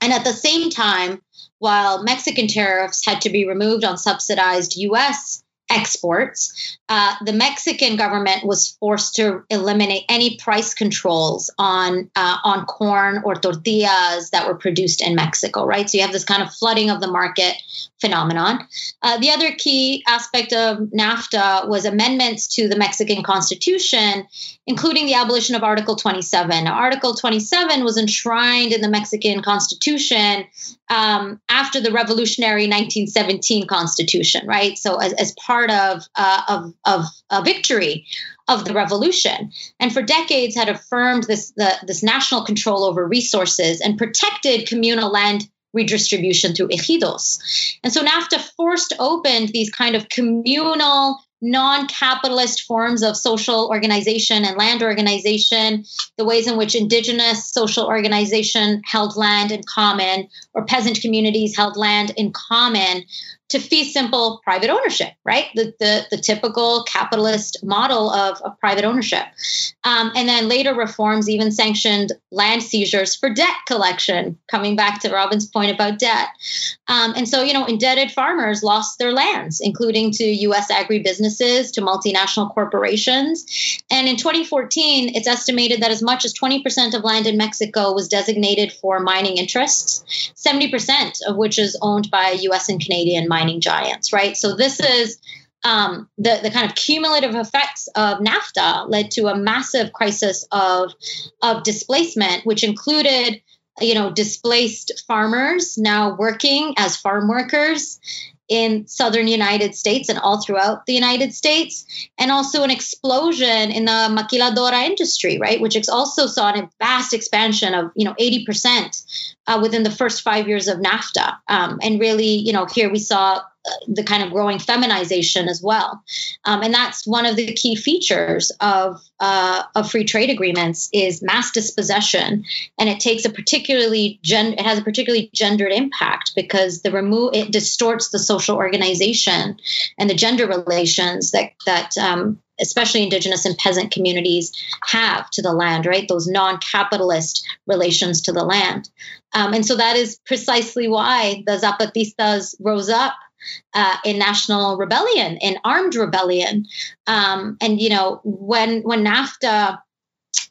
And at the same time, while Mexican tariffs had to be removed on subsidized US exports, uh, the Mexican government was forced to eliminate any price controls on uh, on corn or tortillas that were produced in Mexico. Right, so you have this kind of flooding of the market phenomenon. Uh, the other key aspect of NAFTA was amendments to the Mexican Constitution, including the abolition of Article 27. Article 27 was enshrined in the Mexican Constitution um, after the revolutionary 1917 Constitution, right? So, as, as part of, uh, of, of a victory of the revolution, and for decades had affirmed this the, this national control over resources and protected communal land redistribution through ejidos. And so NAFTA forced opened these kind of communal non-capitalist forms of social organization and land organization the ways in which indigenous social organization held land in common or peasant communities held land in common to fee simple private ownership, right? The, the, the typical capitalist model of, of private ownership. Um, and then later reforms even sanctioned land seizures for debt collection, coming back to Robin's point about debt. Um, and so, you know, indebted farmers lost their lands, including to U.S. agribusinesses, to multinational corporations. And in 2014, it's estimated that as much as 20% of land in Mexico was designated for mining interests, 70% of which is owned by U.S. and Canadian mining giants, right? So this is um, the, the kind of cumulative effects of NAFTA led to a massive crisis of, of displacement, which included, you know, displaced farmers now working as farm workers in southern United States and all throughout the United States, and also an explosion in the maquiladora industry, right, which also saw a vast expansion of you know 80% uh, within the first five years of NAFTA, um, and really, you know, here we saw the kind of growing feminization as well. Um, and that's one of the key features of, uh, of free trade agreements is mass dispossession. And it takes a particularly gen- it has a particularly gendered impact because the remove it distorts the social organization and the gender relations that that um, especially indigenous and peasant communities have to the land, right? Those non capitalist relations to the land. Um, and so that is precisely why the Zapatistas rose up uh, in national rebellion, in armed rebellion. Um, and, you know, when, when NAFTA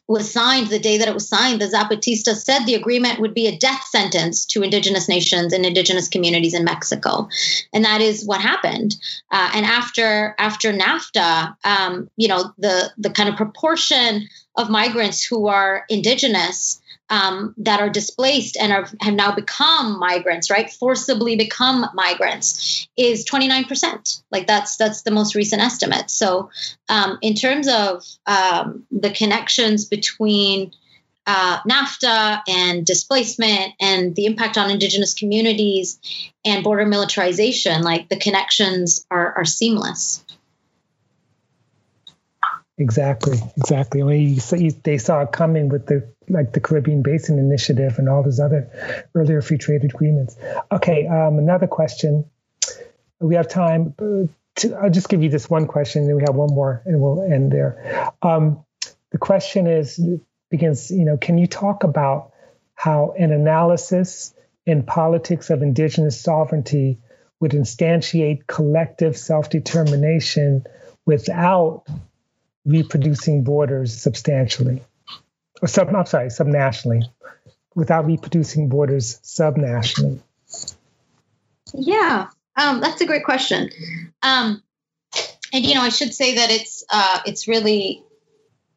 was signed, the day that it was signed, the Zapatista said the agreement would be a death sentence to indigenous nations and indigenous communities in Mexico, and that is what happened. Uh, and after after NAFTA, um, you know the the kind of proportion of migrants who are indigenous um, that are displaced and are, have now become migrants, right? Forcibly become migrants is 29%. Like that's that's the most recent estimate. So, um, in terms of um, the connections between uh, NAFTA and displacement and the impact on indigenous communities and border militarization, like the connections are, are seamless. Exactly, exactly. You, you, they saw it coming with the like the Caribbean Basin Initiative and all those other earlier free trade agreements. Okay, um, another question. We have time. To, I'll just give you this one question, and then we have one more, and we'll end there. Um, the question is begins. You know, can you talk about how an analysis in politics of indigenous sovereignty would instantiate collective self determination without reproducing borders substantially, or sub, I'm sorry, subnationally, without reproducing borders subnationally? Yeah, um, that's a great question. Um, and you know, I should say that it's uh, it's really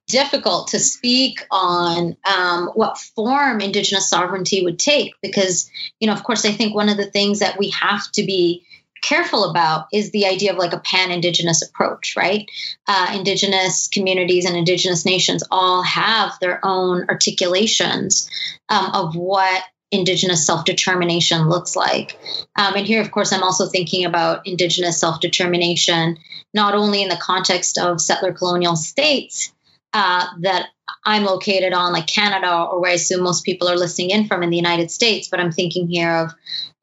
difficult to speak on um, what form Indigenous sovereignty would take because, you know, of course, I think one of the things that we have to be careful about is the idea of like a pan indigenous approach, right? Uh, indigenous communities and indigenous nations all have their own articulations um, of what indigenous self determination looks like. Um, and here, of course, I'm also thinking about indigenous self determination, not only in the context of settler colonial states. Uh, that I'm located on, like Canada, or where I assume most people are listening in from in the United States, but I'm thinking here of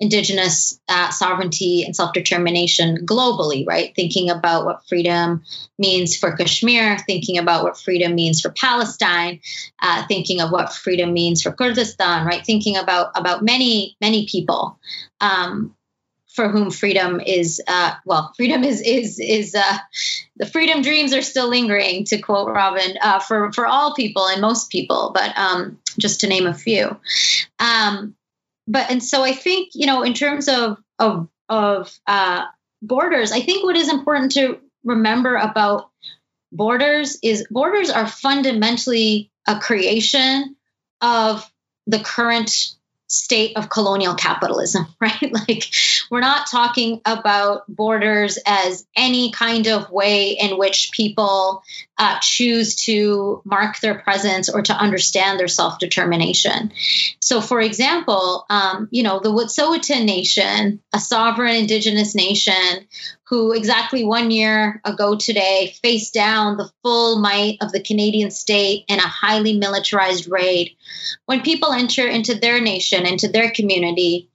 indigenous uh, sovereignty and self determination globally, right? Thinking about what freedom means for Kashmir, thinking about what freedom means for Palestine, uh, thinking of what freedom means for Kurdistan, right? Thinking about about many many people. Um, for whom freedom is uh, well freedom is is is uh, the freedom dreams are still lingering to quote robin uh, for for all people and most people but um, just to name a few. Um, but and so I think you know in terms of of of uh, borders, I think what is important to remember about borders is borders are fundamentally a creation of the current state of colonial capitalism, right? Like, we're not talking about borders as any kind of way in which people uh, choose to mark their presence or to understand their self determination. So, for example, um, you know, the Wet'suwet'en Nation, a sovereign indigenous nation who exactly one year ago today faced down the full might of the Canadian state in a highly militarized raid. When people enter into their nation, into their community,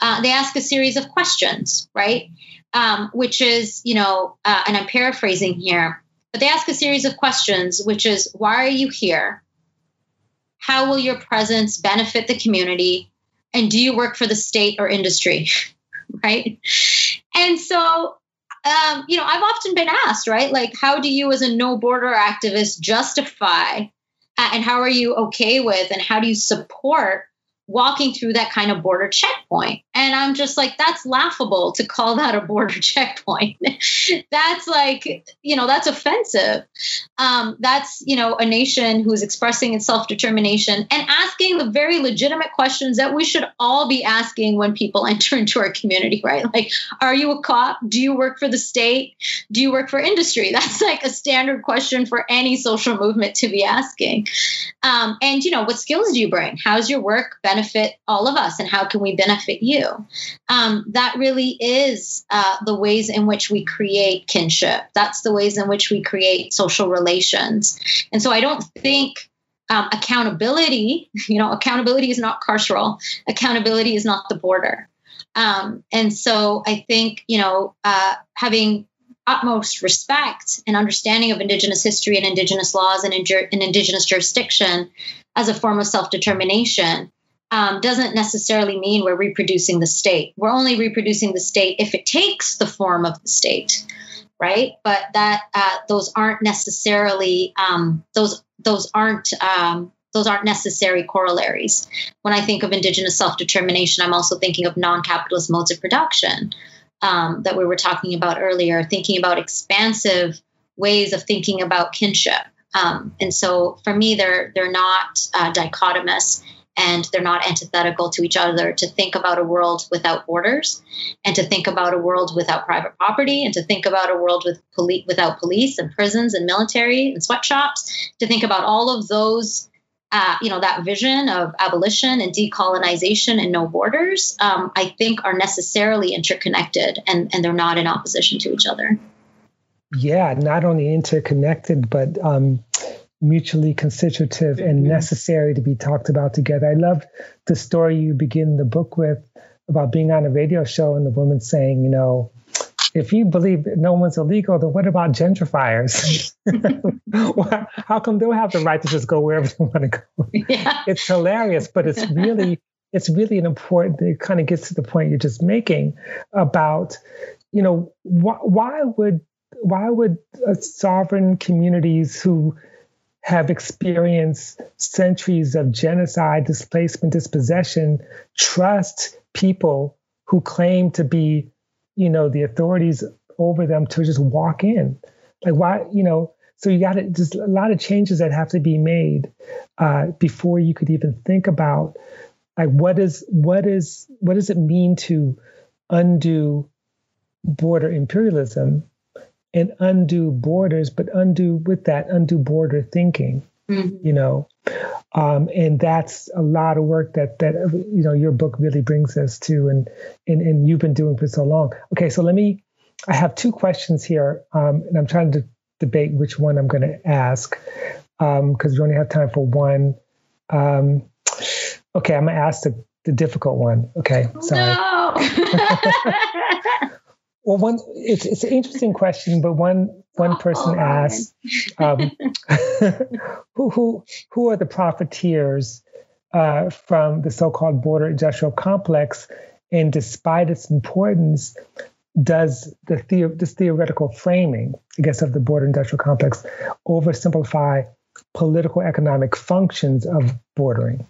uh, they ask a series of questions, right? Um, which is, you know, uh, and I'm paraphrasing here, but they ask a series of questions, which is, why are you here? How will your presence benefit the community? And do you work for the state or industry? right? And so um, you know, I've often been asked, right? Like, how do you, as a no border activist, justify uh, and how are you okay with and how do you support walking through that kind of border checkpoint. And I'm just like, that's laughable to call that a border checkpoint. that's like, you know, that's offensive. Um, that's, you know, a nation who's expressing its self determination and asking the very legitimate questions that we should all be asking when people enter into our community, right? Like, are you a cop? Do you work for the state? Do you work for industry? That's like a standard question for any social movement to be asking. Um, and, you know, what skills do you bring? How's your work all of us and how can we benefit you? Um, that really is uh, the ways in which we create kinship. That's the ways in which we create social relations. And so i don't think um, accountability you know accountability is not carceral. Accountability is not the border. Um, and so i think you know uh, having utmost respect and understanding of Indigenous history and Indigenous laws and, in Indigenous jurisdiction as a form of self determination um, doesn't necessarily mean we're reproducing the state. We're only reproducing the state if it takes the form of the state, right? But that uh, those aren't necessarily um, those those aren't um, those aren't necessary corollaries. When I think of Indigenous self determination, I'm also thinking of non capitalist modes of production um, that we were talking about earlier, thinking about expansive ways of thinking about kinship. Um, and so for me, they're they're not uh, dichotomous and they're not antithetical to each other. To think about a world without borders, and to think about a world without private property, and to think about a world with poli- without police and prisons and military and sweatshops, to think about all of those uh, you know, that vision of abolition and decolonization and no borders, um, I think are necessarily interconnected and, and they're not in opposition to each other. Yeah, not only interconnected, but um, mutually constitutive and mm-hmm. necessary to be talked about together. I love the story you begin the book with about being on a radio show and the woman saying, you know, if you believe no one's illegal, then what about gentrifiers? How come they'll have the right to just go wherever they want to go? Yeah. It's hilarious, but it's really it's really an important. It kind of gets to the point you're just making about, you know, wh- why would why would uh, sovereign communities who have experienced centuries of genocide, displacement, dispossession trust people who claim to be you know, the authorities over them to just walk in. Like why, you know, so you got to just a lot of changes that have to be made uh, before you could even think about like what is what is what does it mean to undo border imperialism and undo borders, but undo with that undo border thinking. Mm-hmm. You know, um, and that's a lot of work that that you know your book really brings us to, and and and you've been doing for so long. Okay, so let me. I have two questions here, um, and I'm trying to debate which one I'm going to ask because um, we only have time for one. Um, okay, I'm going to ask the, the difficult one. Okay, sorry. No. well, one it's it's an interesting question, but one one person asked, um, who, who, who are the profiteers uh, from the so called border industrial complex? And despite its importance, does the, the this theoretical framing, I guess, of the border industrial complex oversimplify political economic functions of bordering?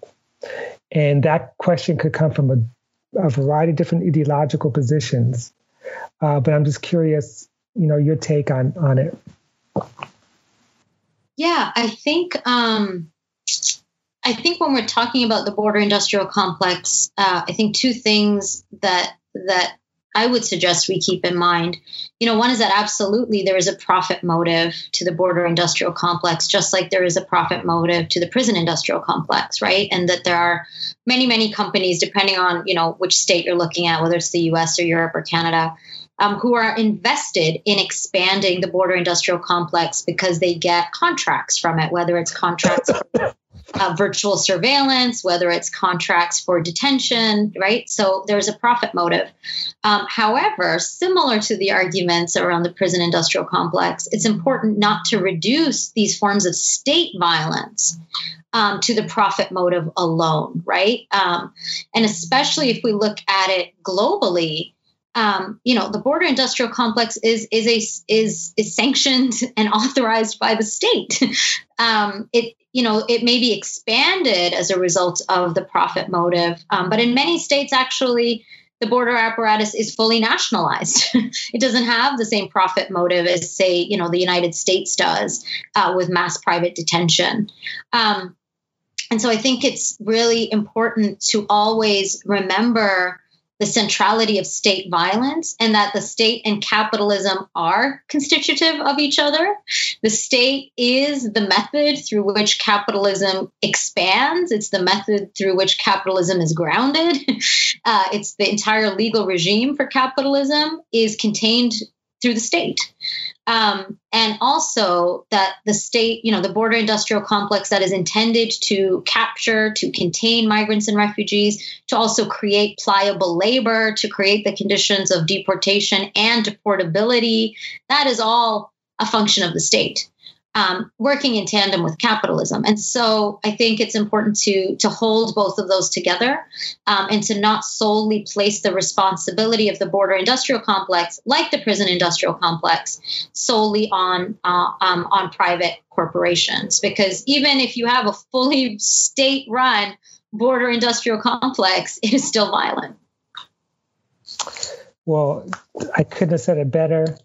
And that question could come from a, a variety of different ideological positions. Uh, but I'm just curious you know your take on on it. Yeah i think um i think when we're talking about the border industrial complex uh, i think two things that that I would suggest we keep in mind. You know, one is that absolutely there is a profit motive to the border industrial complex, just like there is a profit motive to the prison industrial complex, right? And that there are many, many companies, depending on, you know, which state you're looking at, whether it's the US or Europe or Canada, um, who are invested in expanding the border industrial complex because they get contracts from it, whether it's contracts uh, virtual surveillance, whether it's contracts for detention, right? So there's a profit motive. Um, however, similar to the arguments around the prison industrial complex, it's important not to reduce these forms of state violence. Um, to the profit motive alone, right? Um, and especially if we look at it globally, um, you know, the border industrial complex is is a is is sanctioned and authorized by the state. um, it you know it may be expanded as a result of the profit motive, um, but in many states, actually, the border apparatus is fully nationalized. it doesn't have the same profit motive as, say, you know, the United States does uh, with mass private detention. Um, and so I think it's really important to always remember the centrality of state violence and that the state and capitalism are constitutive of each other. The state is the method through which capitalism expands, it's the method through which capitalism is grounded. Uh, it's the entire legal regime for capitalism is contained through the state. Um, and also that the state, you know, the border industrial complex that is intended to capture, to contain migrants and refugees, to also create pliable labor, to create the conditions of deportation and deportability, that is all a function of the state um, working in tandem with capitalism. And so I think it's important to to hold both of those together um, and to not solely place the responsibility of the border industrial complex, like the prison industrial complex, solely on uh, um, on private corporations. Because even if you have a fully state-run border industrial complex, it is still violent. Well, I couldn't have said it better.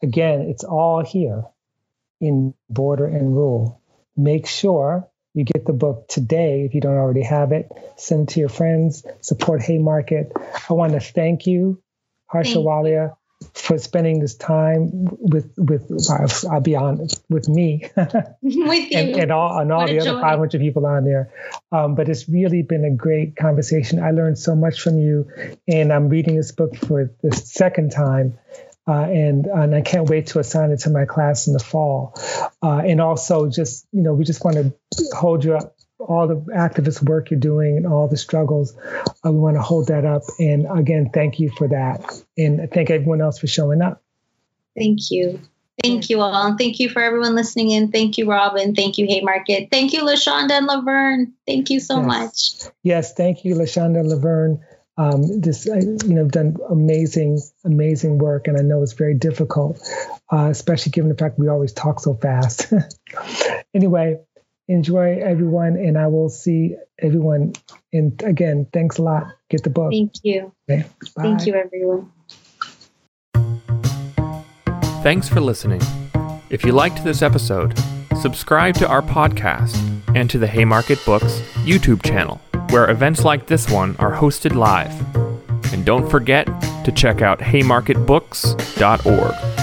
Again, it's all here in Border and Rule. Make sure you get the book today if you don't already have it. Send it to your friends. Support Haymarket. I want to thank you, Harsha Walia, for spending this time with with I'll be honest with me with you and, and all and all the other 500 people on there um, but it's really been a great conversation I learned so much from you and I'm reading this book for the second time uh, and and I can't wait to assign it to my class in the fall. Uh, and also, just you know, we just want to hold you up. All the activist work you're doing and all the struggles, uh, we want to hold that up. And again, thank you for that. And thank everyone else for showing up. Thank you. Thank you all. And thank you for everyone listening in. Thank you, Robin. Thank you, Haymarket. Thank you, LaShonda and Laverne. Thank you so yes. much. Yes, thank you, LaShonda and Laverne um, just you know done amazing amazing work and i know it's very difficult uh, especially given the fact we always talk so fast. Anyway enjoy everyone and i will see everyone and again thanks a lot. Get the book. Thank you. Okay, thank you everyone. Thanks for listening. If you liked this episode subscribe to our podcast and to the haymarket books youtube channel where events like this one are hosted live. And don't forget to check out haymarketbooks.org.